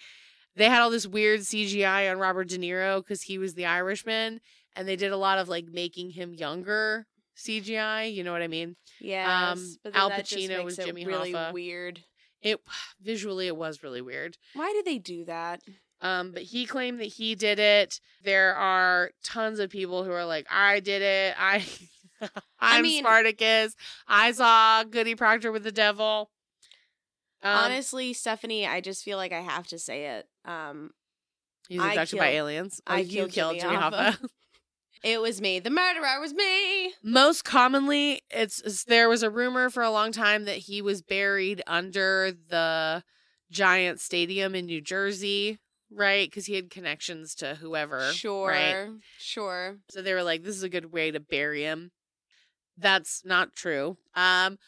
Speaker 1: They had all this weird CGI on Robert De Niro because he was the Irishman. And they did a lot of like making him younger CGI. You know what I mean?
Speaker 2: Yeah.
Speaker 1: Um, Al Pacino was
Speaker 2: it
Speaker 1: Jimmy
Speaker 2: really
Speaker 1: Hoffa.
Speaker 2: weird.
Speaker 1: It <sighs> visually it was really weird.
Speaker 2: Why did they do that?
Speaker 1: Um, but he claimed that he did it. There are tons of people who are like, I did it. <laughs> I I'm
Speaker 2: mean-
Speaker 1: Spartacus. I saw Goody Proctor with the devil. Um,
Speaker 2: Honestly, Stephanie, I just feel like I have to say it. Um,
Speaker 1: he's
Speaker 2: I
Speaker 1: abducted by aliens. Oh,
Speaker 2: I
Speaker 1: you
Speaker 2: killed
Speaker 1: killed
Speaker 2: Jimmy
Speaker 1: Jimmy
Speaker 2: Hoffa.
Speaker 1: Hoffa.
Speaker 2: it was me. The murderer was me.
Speaker 1: Most commonly, it's, it's there was a rumor for a long time that he was buried under the giant stadium in New Jersey, right? Because he had connections to whoever.
Speaker 2: Sure,
Speaker 1: Right?
Speaker 2: sure.
Speaker 1: So they were like, this is a good way to bury him. That's not true. Um,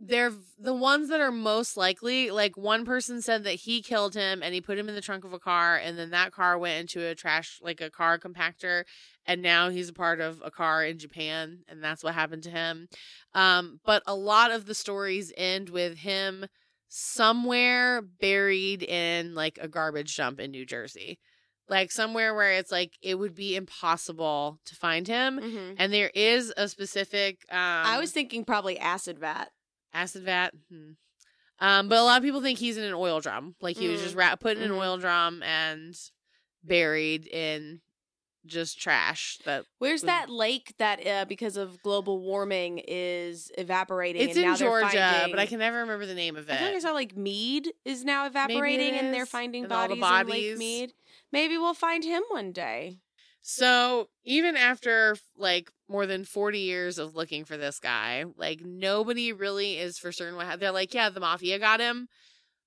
Speaker 1: they're the ones that are most likely. Like one person said that he killed him and he put him in the trunk of a car, and then that car went into a trash, like a car compactor, and now he's a part of a car in Japan, and that's what happened to him. Um, but a lot of the stories end with him somewhere buried in like a garbage dump in New Jersey. Like somewhere where it's like it would be impossible to find him.
Speaker 2: hmm
Speaker 1: And there is a specific um
Speaker 2: I was thinking probably acid vat.
Speaker 1: acid vat. Hmm. Um, but a lot of people think he's in an oil drum. Like he was
Speaker 2: Mm.
Speaker 1: just ra- put in an
Speaker 2: Mhm.
Speaker 1: oil drum and buried in just trash that
Speaker 2: Where's
Speaker 1: was-
Speaker 2: that lake that, uh, because of global warming, is evaporating?
Speaker 1: it's
Speaker 2: and
Speaker 1: in
Speaker 2: they're
Speaker 1: Georgia,
Speaker 2: finding-
Speaker 1: but I can never remember the name of it.
Speaker 2: I think it's all like Mead is now evaporating, and they're finding
Speaker 1: and all the
Speaker 2: bodies, in
Speaker 1: bodies.
Speaker 2: Lake Mead. Maybe we'll find him one day.
Speaker 1: So even after like more than 40 years of looking for this guy, like nobody really is for certain what happened. They're like, yeah, the mafia got him,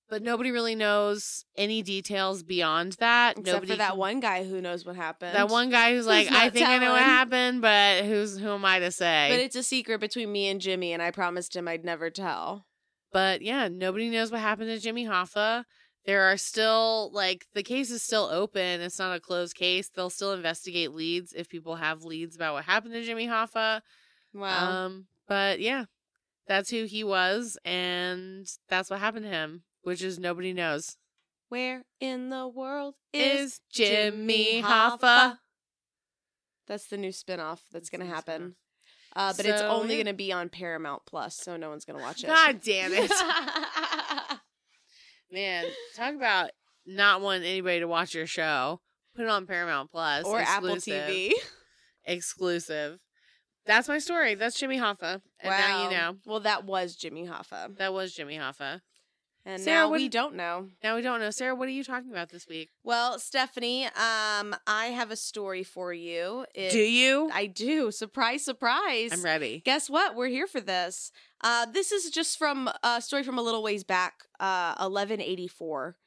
Speaker 1: but nobody really knows any details beyond that.
Speaker 2: Except
Speaker 1: nobody
Speaker 2: for that
Speaker 1: can-
Speaker 2: one guy who knows what happened.
Speaker 1: That one guy who's like, I think I know what happened, but who's who am I to say?
Speaker 2: But it's a secret between me and Jimmy, and I promised him I'd never tell.
Speaker 1: But yeah, nobody knows what happened to Jimmy Hoffa. There are still like the case is still open. It's not a closed case. They'll still investigate leads if people have leads about what happened to Jimmy Hoffa.
Speaker 2: Wow.
Speaker 1: Um, but yeah, that's who he was, and that's what happened to him, which is nobody knows.
Speaker 2: Where in the world is,
Speaker 1: Is Jimmy Hoffa?
Speaker 2: That's the new spinoff that's
Speaker 1: That's
Speaker 2: going to happen. Uh, but it's only going to be on Paramount Plus, so no one's going to watch it.
Speaker 1: God damn it, <laughs> man! Talk about not wanting anybody to watch your show. Put it on Paramount Plus
Speaker 2: or Apple. TV.
Speaker 1: exclusive. That's my story. That's Jimmy Hoffa. And now you know.
Speaker 2: Well, that was Jimmy Hoffa.
Speaker 1: That was Jimmy Hoffa.
Speaker 2: And
Speaker 1: Sarah,
Speaker 2: now we
Speaker 1: did-
Speaker 2: don't know.
Speaker 1: Now we don't know. Sarah, what are you talking about this week?
Speaker 2: Well, Stephanie, um, I have a story for you. It-
Speaker 1: Do you?
Speaker 2: I do. Surprise, surprise.
Speaker 1: I'm ready.
Speaker 2: Guess what? We're here for this. Uh, this is just from a story from a little ways back, uh, 1184.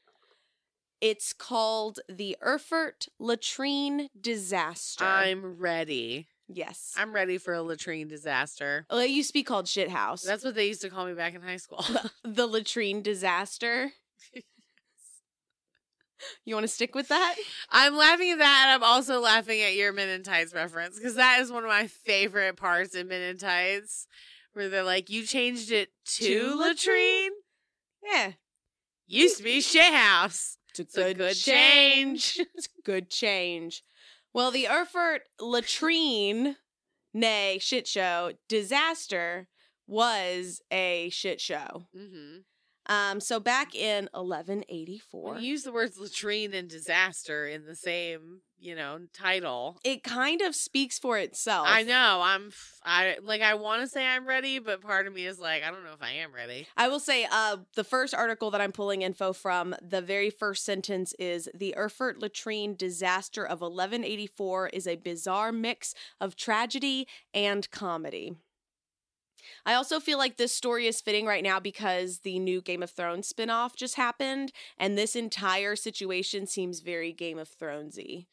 Speaker 2: It's called the Erfurt Latrine Disaster.
Speaker 1: I'm ready.
Speaker 2: Yes.
Speaker 1: I'm ready for a latrine disaster.
Speaker 2: well, it used to be called Shit House.
Speaker 1: That's what they used to call me back in high school.
Speaker 2: the <laughs> latrine disaster. you want to stick with that?
Speaker 1: I'm laughing at that, and I'm also laughing at your Men in Tights reference because that is one of my favorite parts in Men in Tights, where they're like, "You changed it to,
Speaker 2: To latrine? Yeah.
Speaker 1: Used to be shit house.
Speaker 2: It's a
Speaker 1: It's a
Speaker 2: good,
Speaker 1: good
Speaker 2: change.
Speaker 1: change." <laughs>
Speaker 2: it's a good change. Well, the Erfurt latrine, nay, shit show disaster was a shit show.
Speaker 1: Mm-hmm.
Speaker 2: Um, so back in 1184,
Speaker 1: When you use the words latrine and disaster in the same, you know, title.
Speaker 2: it kind of speaks for itself.
Speaker 1: I know. I'm. f- I like. I want to say I'm ready, but part of me is like, I don't know if I am ready.
Speaker 2: I will say, uh, the first article that I'm pulling info from, the very first sentence is the Erfurt latrine disaster of 1184 is a bizarre mix of tragedy and comedy. I also feel like this story is fitting right now because the new Game of Thrones spinoff just happened, and this entire situation seems very Game of Thronesy.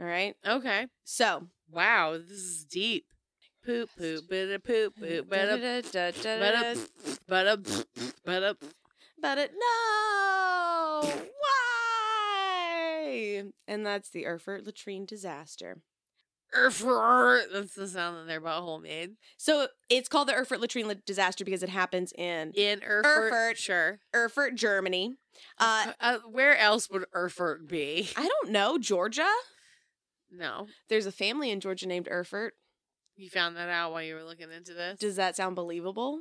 Speaker 2: All right,
Speaker 1: Okay.
Speaker 2: so
Speaker 1: Wow. This is deep. Poop poop. Bada poop poop. Bada bada bada bada.
Speaker 2: But it no why? And that's the Erfurt latrine disaster.
Speaker 1: Erfurt. That's the sound that their butthole made.
Speaker 2: So it's called the Erfurt latrine disaster because it happens in
Speaker 1: In Erfurt.
Speaker 2: Erfurt.
Speaker 1: Sure.
Speaker 2: Erfurt, Germany. Uh,
Speaker 1: Uh, where else would Erfurt be?
Speaker 2: I don't know Georgia.
Speaker 1: No.
Speaker 2: There's a family in Georgia named Erfurt.
Speaker 1: You found that out while you were looking into this?
Speaker 2: Does that sound believable?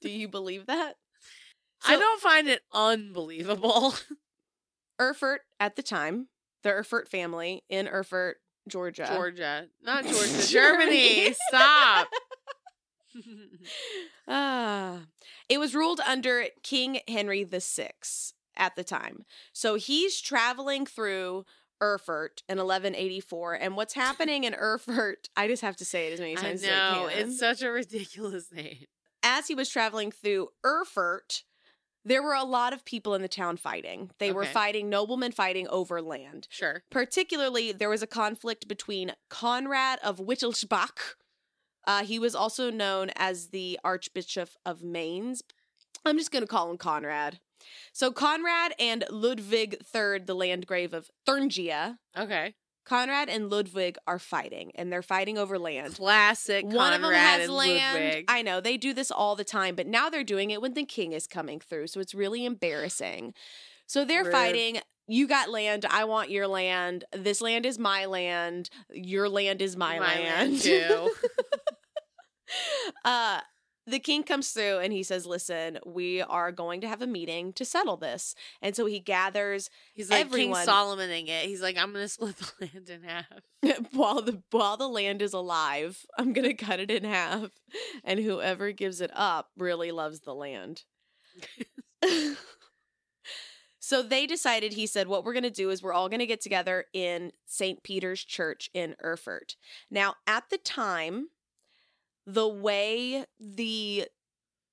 Speaker 2: Do you believe that?
Speaker 1: I don't find it unbelievable. <laughs>
Speaker 2: Erfurt at the time, the Erfurt family in Erfurt, Georgia.
Speaker 1: Georgia. Not <laughs> Georgia.
Speaker 2: Germany.
Speaker 1: Stop. <laughs>
Speaker 2: Ah, it was ruled under King Henry VI at the time. So he's traveling through Erfurt in 1184, and what's happening in Erfurt? I just have to say it as many
Speaker 1: I
Speaker 2: times
Speaker 1: know.
Speaker 2: as I can.
Speaker 1: It's such a ridiculous <laughs> name.
Speaker 2: As he was traveling through Erfurt, there were a lot of people in the town fighting. They were fighting noblemen fighting over land.
Speaker 1: Sure.
Speaker 2: Particularly, there was a conflict between Conrad of Wittelsbach. Uh, he was also known as the Archbishop of Mainz. I'm just going to call him Conrad. So, Conrad and Ludwig III, the Landgrave of Thuringia,
Speaker 1: Okay.
Speaker 2: Conrad and Ludwig are fighting, and they're fighting over land.
Speaker 1: Classic
Speaker 2: One of them
Speaker 1: Conrad
Speaker 2: has
Speaker 1: and
Speaker 2: land.
Speaker 1: Ludwig.
Speaker 2: I know they do this all the time, but now they're doing it when the king is coming through. So it's really embarrassing. So they're
Speaker 1: Rude.
Speaker 2: fighting. You got land. I want your land. This land is my land. Your land is my, land.
Speaker 1: too. <laughs>
Speaker 2: uh, the king comes through and he says, "Listen, we are going to have a meeting to settle this." And so he gathers
Speaker 1: He's like
Speaker 2: Everyone-
Speaker 1: King Solomoning it. He's like, I'm gonna <laughs> split the land in half. <laughs>
Speaker 2: while the while the land is alive, I'm gonna cut it in half, and whoever gives it up really loves the land. <laughs> so they decided. He said, "What we're gonna do is we're all gonna get together in Saint Peter's Church in Erfurt." Now, at the time, the way the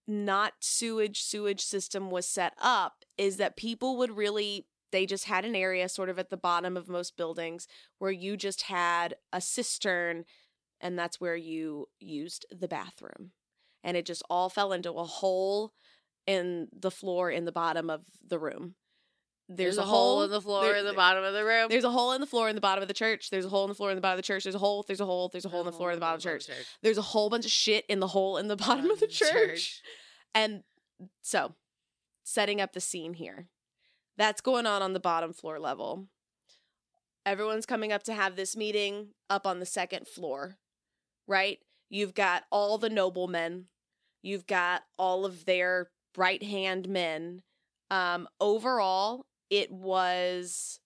Speaker 2: not sewage sewage system was set up is that people would really they just had an area sort of at the bottom of most buildings where you just had a cistern and that's where you used the bathroom. And it just all fell into a hole in the floor in the bottom of the room
Speaker 1: There's, a hole in the floor
Speaker 2: there-
Speaker 1: in the bottom of the room.
Speaker 2: there's a hole in the floor in the bottom of the church there's a hole in the floor in the bottom of the church there's a hole there's a hole there's a hole in the floor in the bottom of the church there's a whole bunch of shit in the hole in the bottom of the church and so, setting up the scene here. That's going on on the bottom floor level. Everyone's coming up to have this meeting up on the second floor, right? You've got all the noblemen, you've got all of their right hand men. Um, overall, it was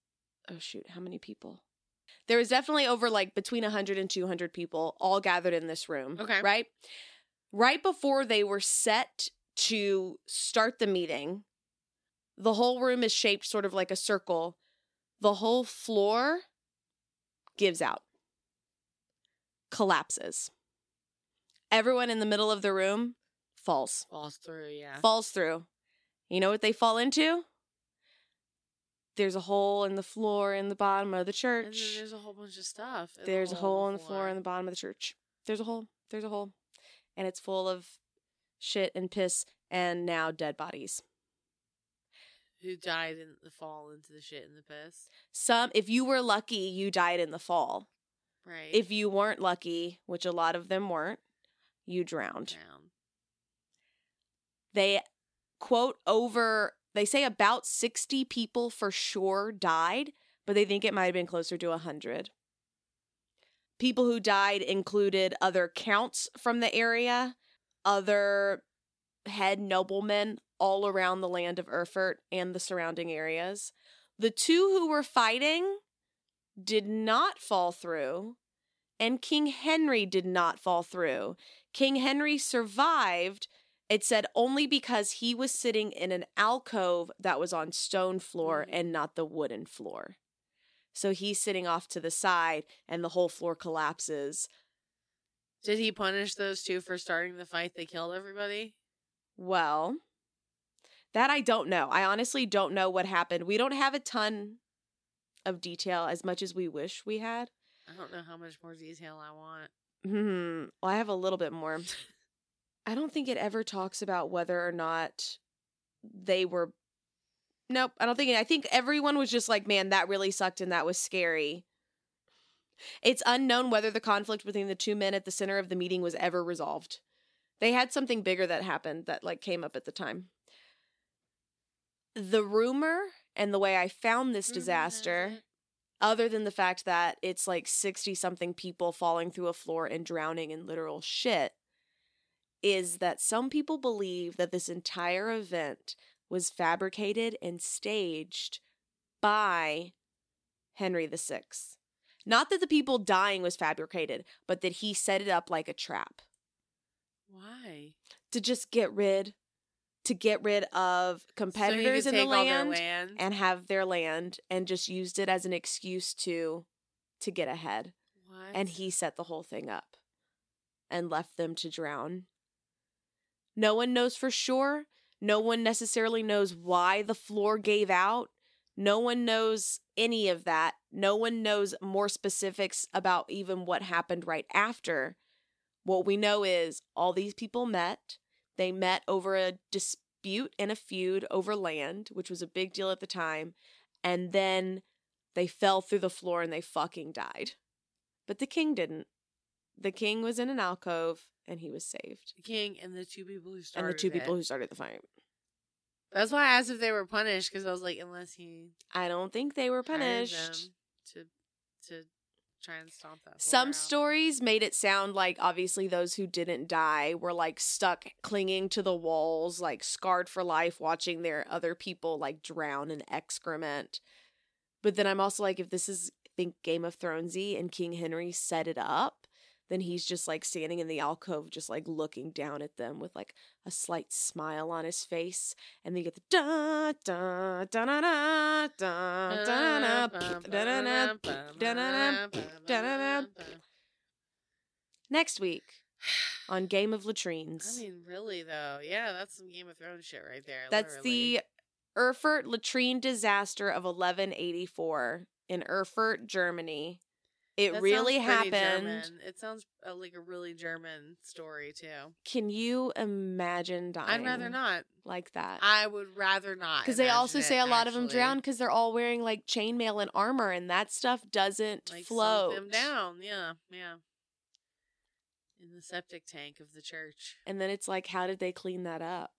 Speaker 2: oh shoot, how many people? There was definitely over like between 100 and 200 people all gathered in this room.
Speaker 1: Okay.
Speaker 2: Right? Right before they were set to start the meeting, the whole room is shaped sort of like a circle. The whole floor gives out, collapses. Everyone in the middle of the room falls,
Speaker 1: Falls through, yeah.
Speaker 2: falls through. You know what they fall into? There's a hole in the floor in the bottom of the church.
Speaker 1: there's a whole bunch of stuff.
Speaker 2: There's a hole in the floor in the bottom of the church. There's a hole. There's a hole. And it's full of shit and piss and now dead bodies.
Speaker 1: Who died in the fall into the shit and the piss.
Speaker 2: Some if you were lucky, you died in the fall.
Speaker 1: Right.
Speaker 2: If you weren't lucky, which a lot of them weren't, you drowned.
Speaker 1: Drown.
Speaker 2: They quote over they say about 60 people for sure died, but they think it might have been closer to 100. People who died included other counts from the area, other head noblemen all around the land of Erfurt and the surrounding areas. The two who were fighting did not fall through, and King Henry did not fall through. King Henry survived, it said only because he was sitting in an alcove that was on stone floor
Speaker 1: Mhm.
Speaker 2: and not the wooden floor. So he's sitting off to the side and the whole floor collapses.
Speaker 1: Did he punish those two for starting the fight They killed everybody?
Speaker 2: Well, that I don't know. I honestly don't know what happened. We don't have a ton of detail as much as we wish we had.
Speaker 1: I don't know how much more detail I want.
Speaker 2: Hmm. Well, I have a little bit more. <laughs> I don't think it ever talks about whether or not they were. Nope, I don't think. It, I think everyone was just like, "Man, that really sucked and that was scary." It's unknown whether the conflict between the two men at the center of the meeting was ever resolved. They had something bigger that happened that like came up at the time. The rumor and the way I found this disaster other than the fact that it's like 60 something people falling through a floor and drowning in literal shit, is that some people believe that this entire event was fabricated and staged by Henry VI. Not that the people dying was fabricated, but that he set it up like a trap
Speaker 1: Why?
Speaker 2: to just get rid to get rid of competitors
Speaker 1: so
Speaker 2: in the
Speaker 1: could take all
Speaker 2: land,
Speaker 1: land.
Speaker 2: and have their land and just used it as an excuse to to get ahead
Speaker 1: what?
Speaker 2: and he set the whole thing up and left them to drown no one knows for sure no one necessarily knows why the floor gave out no one knows any of that no one knows more specifics about even what happened right after what we know is all these people met they met over a dispute and a feud over land, which was a big deal at the time. And then they fell through the floor and they fucking died. But the king didn't. The king was in an alcove and he was saved.
Speaker 1: the king and the two people who started
Speaker 2: And the two people
Speaker 1: it.
Speaker 2: who started the fight.
Speaker 1: That's why I asked if they were punished because I was like, unless he
Speaker 2: I don't think they were punished.
Speaker 1: to to try and stomp that.
Speaker 2: Some stories made it sound like obviously those who didn't die were like stuck clinging to the walls, like scarred for life, watching their other people like drown in excrement. But then I'm also like, if this is think Game of Thronesy and King Henry set it up, then he's just like standing in the alcove, just like looking down at them with like a slight smile on his face, and then you get the da da da da da da da da da da da da next week on Game of <sighs> Latrines.
Speaker 1: I mean, really though, yeah, that's some Game of Thrones shit right there.
Speaker 2: That's
Speaker 1: literally.
Speaker 2: the Erfurt latrine disaster of 1184 in Erfurt, Germany. It
Speaker 1: That
Speaker 2: really happened.
Speaker 1: German. It sounds uh, like a really German story too.
Speaker 2: Can you imagine dying?
Speaker 1: I'd rather not.
Speaker 2: like that.
Speaker 1: I would rather not.
Speaker 2: Because they also say
Speaker 1: it,
Speaker 2: a lot of them
Speaker 1: actually.
Speaker 2: drown because they're all wearing like chainmail and armor, and that stuff doesn't flow.
Speaker 1: like
Speaker 2: float.
Speaker 1: them down. Yeah, yeah. In the septic tank of the church.
Speaker 2: And then it's like, how did they clean that up?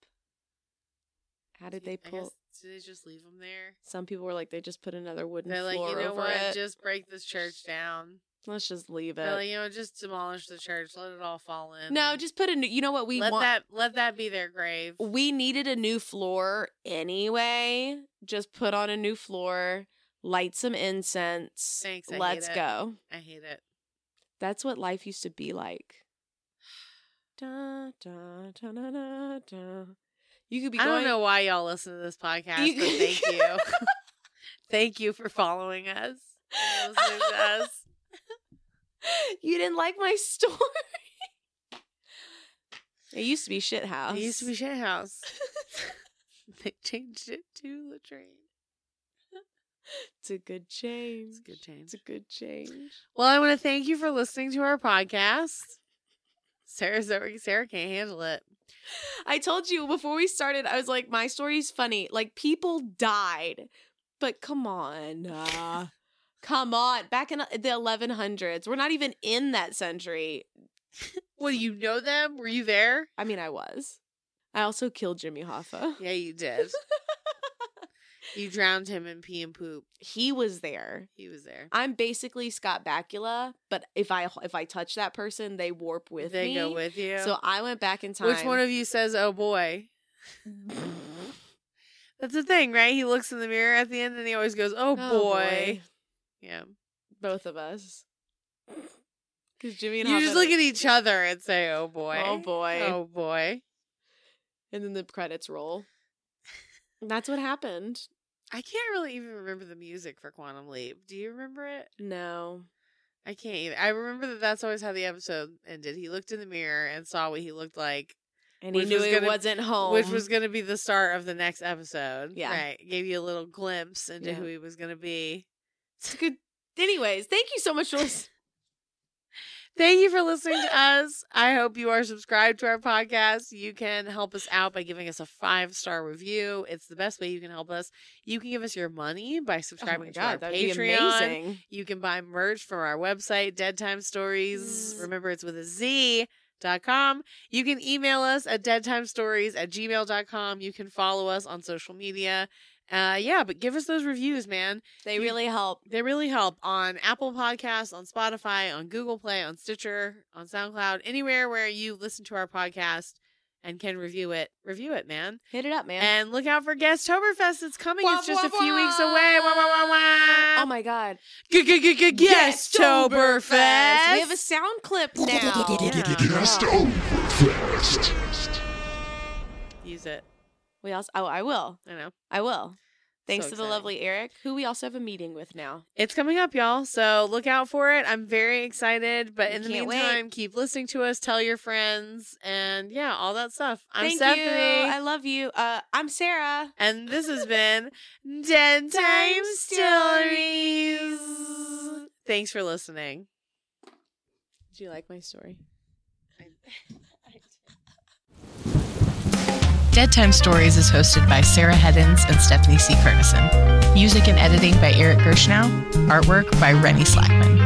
Speaker 2: How did they pull?
Speaker 1: Did they just leave them there?
Speaker 2: Some people were like, they just put another wooden
Speaker 1: They're like,
Speaker 2: floor
Speaker 1: you know
Speaker 2: over
Speaker 1: what?
Speaker 2: it.
Speaker 1: Just break this church down.
Speaker 2: Let's just leave
Speaker 1: They're
Speaker 2: it.
Speaker 1: like, you know, just demolish the church. Let it all fall in.
Speaker 2: no, just put a new. You know what we
Speaker 1: let
Speaker 2: want?
Speaker 1: that let that be their grave.
Speaker 2: we needed a new floor anyway. Just put on a new floor, light some incense.
Speaker 1: Thanks, I
Speaker 2: Let's
Speaker 1: it.
Speaker 2: go.
Speaker 1: I hate it.
Speaker 2: That's what life used to be like. <sighs> Da, da, da, da, da, da. You could be
Speaker 1: I
Speaker 2: going.
Speaker 1: don't know why y'all listen to this podcast,
Speaker 2: You-
Speaker 1: but thank you. <laughs> thank you for following us. Us. <laughs>
Speaker 2: you didn't like my <laughs> story. it used to be shit house.
Speaker 1: It used to be shit house. they changed it to Latrine.
Speaker 2: It's a good change.
Speaker 1: It's a good change.
Speaker 2: It's a good change.
Speaker 1: Well, I want to thank you for listening to our podcast. Sarah's over. Sarah can't handle it.
Speaker 2: I told you before we started, I was like, my story's funny. Like, people died. But come on. uh, come on. Back in the 1100s. We're not even in that century.
Speaker 1: Well, you know them? Were you there?
Speaker 2: I mean, I was. I also killed Jimmy Hoffa.
Speaker 1: Yeah, you did. <laughs> you drowned him in pee and poop.
Speaker 2: He was there.
Speaker 1: He was there.
Speaker 2: I'm basically Scott Bakula, but if I if I touch that person, they warp with
Speaker 1: they
Speaker 2: me.
Speaker 1: They go with you.
Speaker 2: So I went back in time.
Speaker 1: Which one of you says, "Oh boy"? That's the thing, right? He looks in the mirror at the end, and he always goes, "Oh,
Speaker 2: Oh,
Speaker 1: boy. Yeah.
Speaker 2: Both of us. Because Jimmy and
Speaker 1: You just look at each other and say, "Oh boy."
Speaker 2: Oh boy.
Speaker 1: Oh boy.
Speaker 2: and then the credits roll. That's what happened.
Speaker 1: I can't really even remember the music for Quantum Leap. Do you remember it?
Speaker 2: No.
Speaker 1: I can't either. I remember that that's always how the episode ended. He looked in the mirror and saw what he looked like,
Speaker 2: And he knew
Speaker 1: was gonna-
Speaker 2: wasn't home.
Speaker 1: which was going to be the start of the next episode.
Speaker 2: Yeah.
Speaker 1: Right. Gave you a little glimpse into
Speaker 2: Yeah.
Speaker 1: who he was going to be.
Speaker 2: It's good. Anyways, thank you so much for <laughs> listening.
Speaker 1: Thank you for listening to us. I hope you are subscribed to our podcast. You can help us out by giving us a five star review. It's the best way you can help us. You can give us your money by subscribing to our
Speaker 2: Oh that'd be
Speaker 1: Patreon.
Speaker 2: amazing.
Speaker 1: You can buy merch from our website, Dead Time Stories.
Speaker 2: Mm.
Speaker 1: Remember, it's with a Z. Dot com. You can email us at deadtimestories at gmail.com. You can follow us on social media. Uh, yeah, but give us those reviews, man.
Speaker 2: They
Speaker 1: You-
Speaker 2: really help.
Speaker 1: They really help on Apple Podcasts, on Spotify, on Google Play, on Stitcher, on SoundCloud, anywhere where you listen to our podcast and can review it. Review it, man.
Speaker 2: Hit it up, man.
Speaker 1: And look out for Guesttoberfest. It's coming.
Speaker 2: Wah,
Speaker 1: it's just
Speaker 2: wah,
Speaker 1: a few
Speaker 2: wah.
Speaker 1: weeks away. Wah, wah, wah, wah.
Speaker 2: oh my god.
Speaker 1: Guesttoberfest.
Speaker 2: We have a sound clip now.
Speaker 3: Guesttoberfest.
Speaker 1: Use it.
Speaker 2: We also oh, I will.
Speaker 1: I know.
Speaker 2: I will. Thanks
Speaker 1: So
Speaker 2: to the lovely Eric, who we also have a meeting with now.
Speaker 1: It's coming up, y'all. So look out for it. I'm very excited. But
Speaker 2: We
Speaker 1: in the
Speaker 2: can't wait.
Speaker 1: meantime, keep listening to us. Tell your friends, and yeah, all that stuff. I'm
Speaker 2: Thank
Speaker 1: Stephanie.
Speaker 2: you. I love you. Uh, I'm Sarah.
Speaker 1: And this has been <laughs> Dead Time Stories. Thanks for listening.
Speaker 2: Do you like my story?
Speaker 4: Dead Time Stories is hosted by Sarah Heddens and Stephanie C. Kernison. Music and editing by Eric Gershnow. Artwork by Rennie Slackman.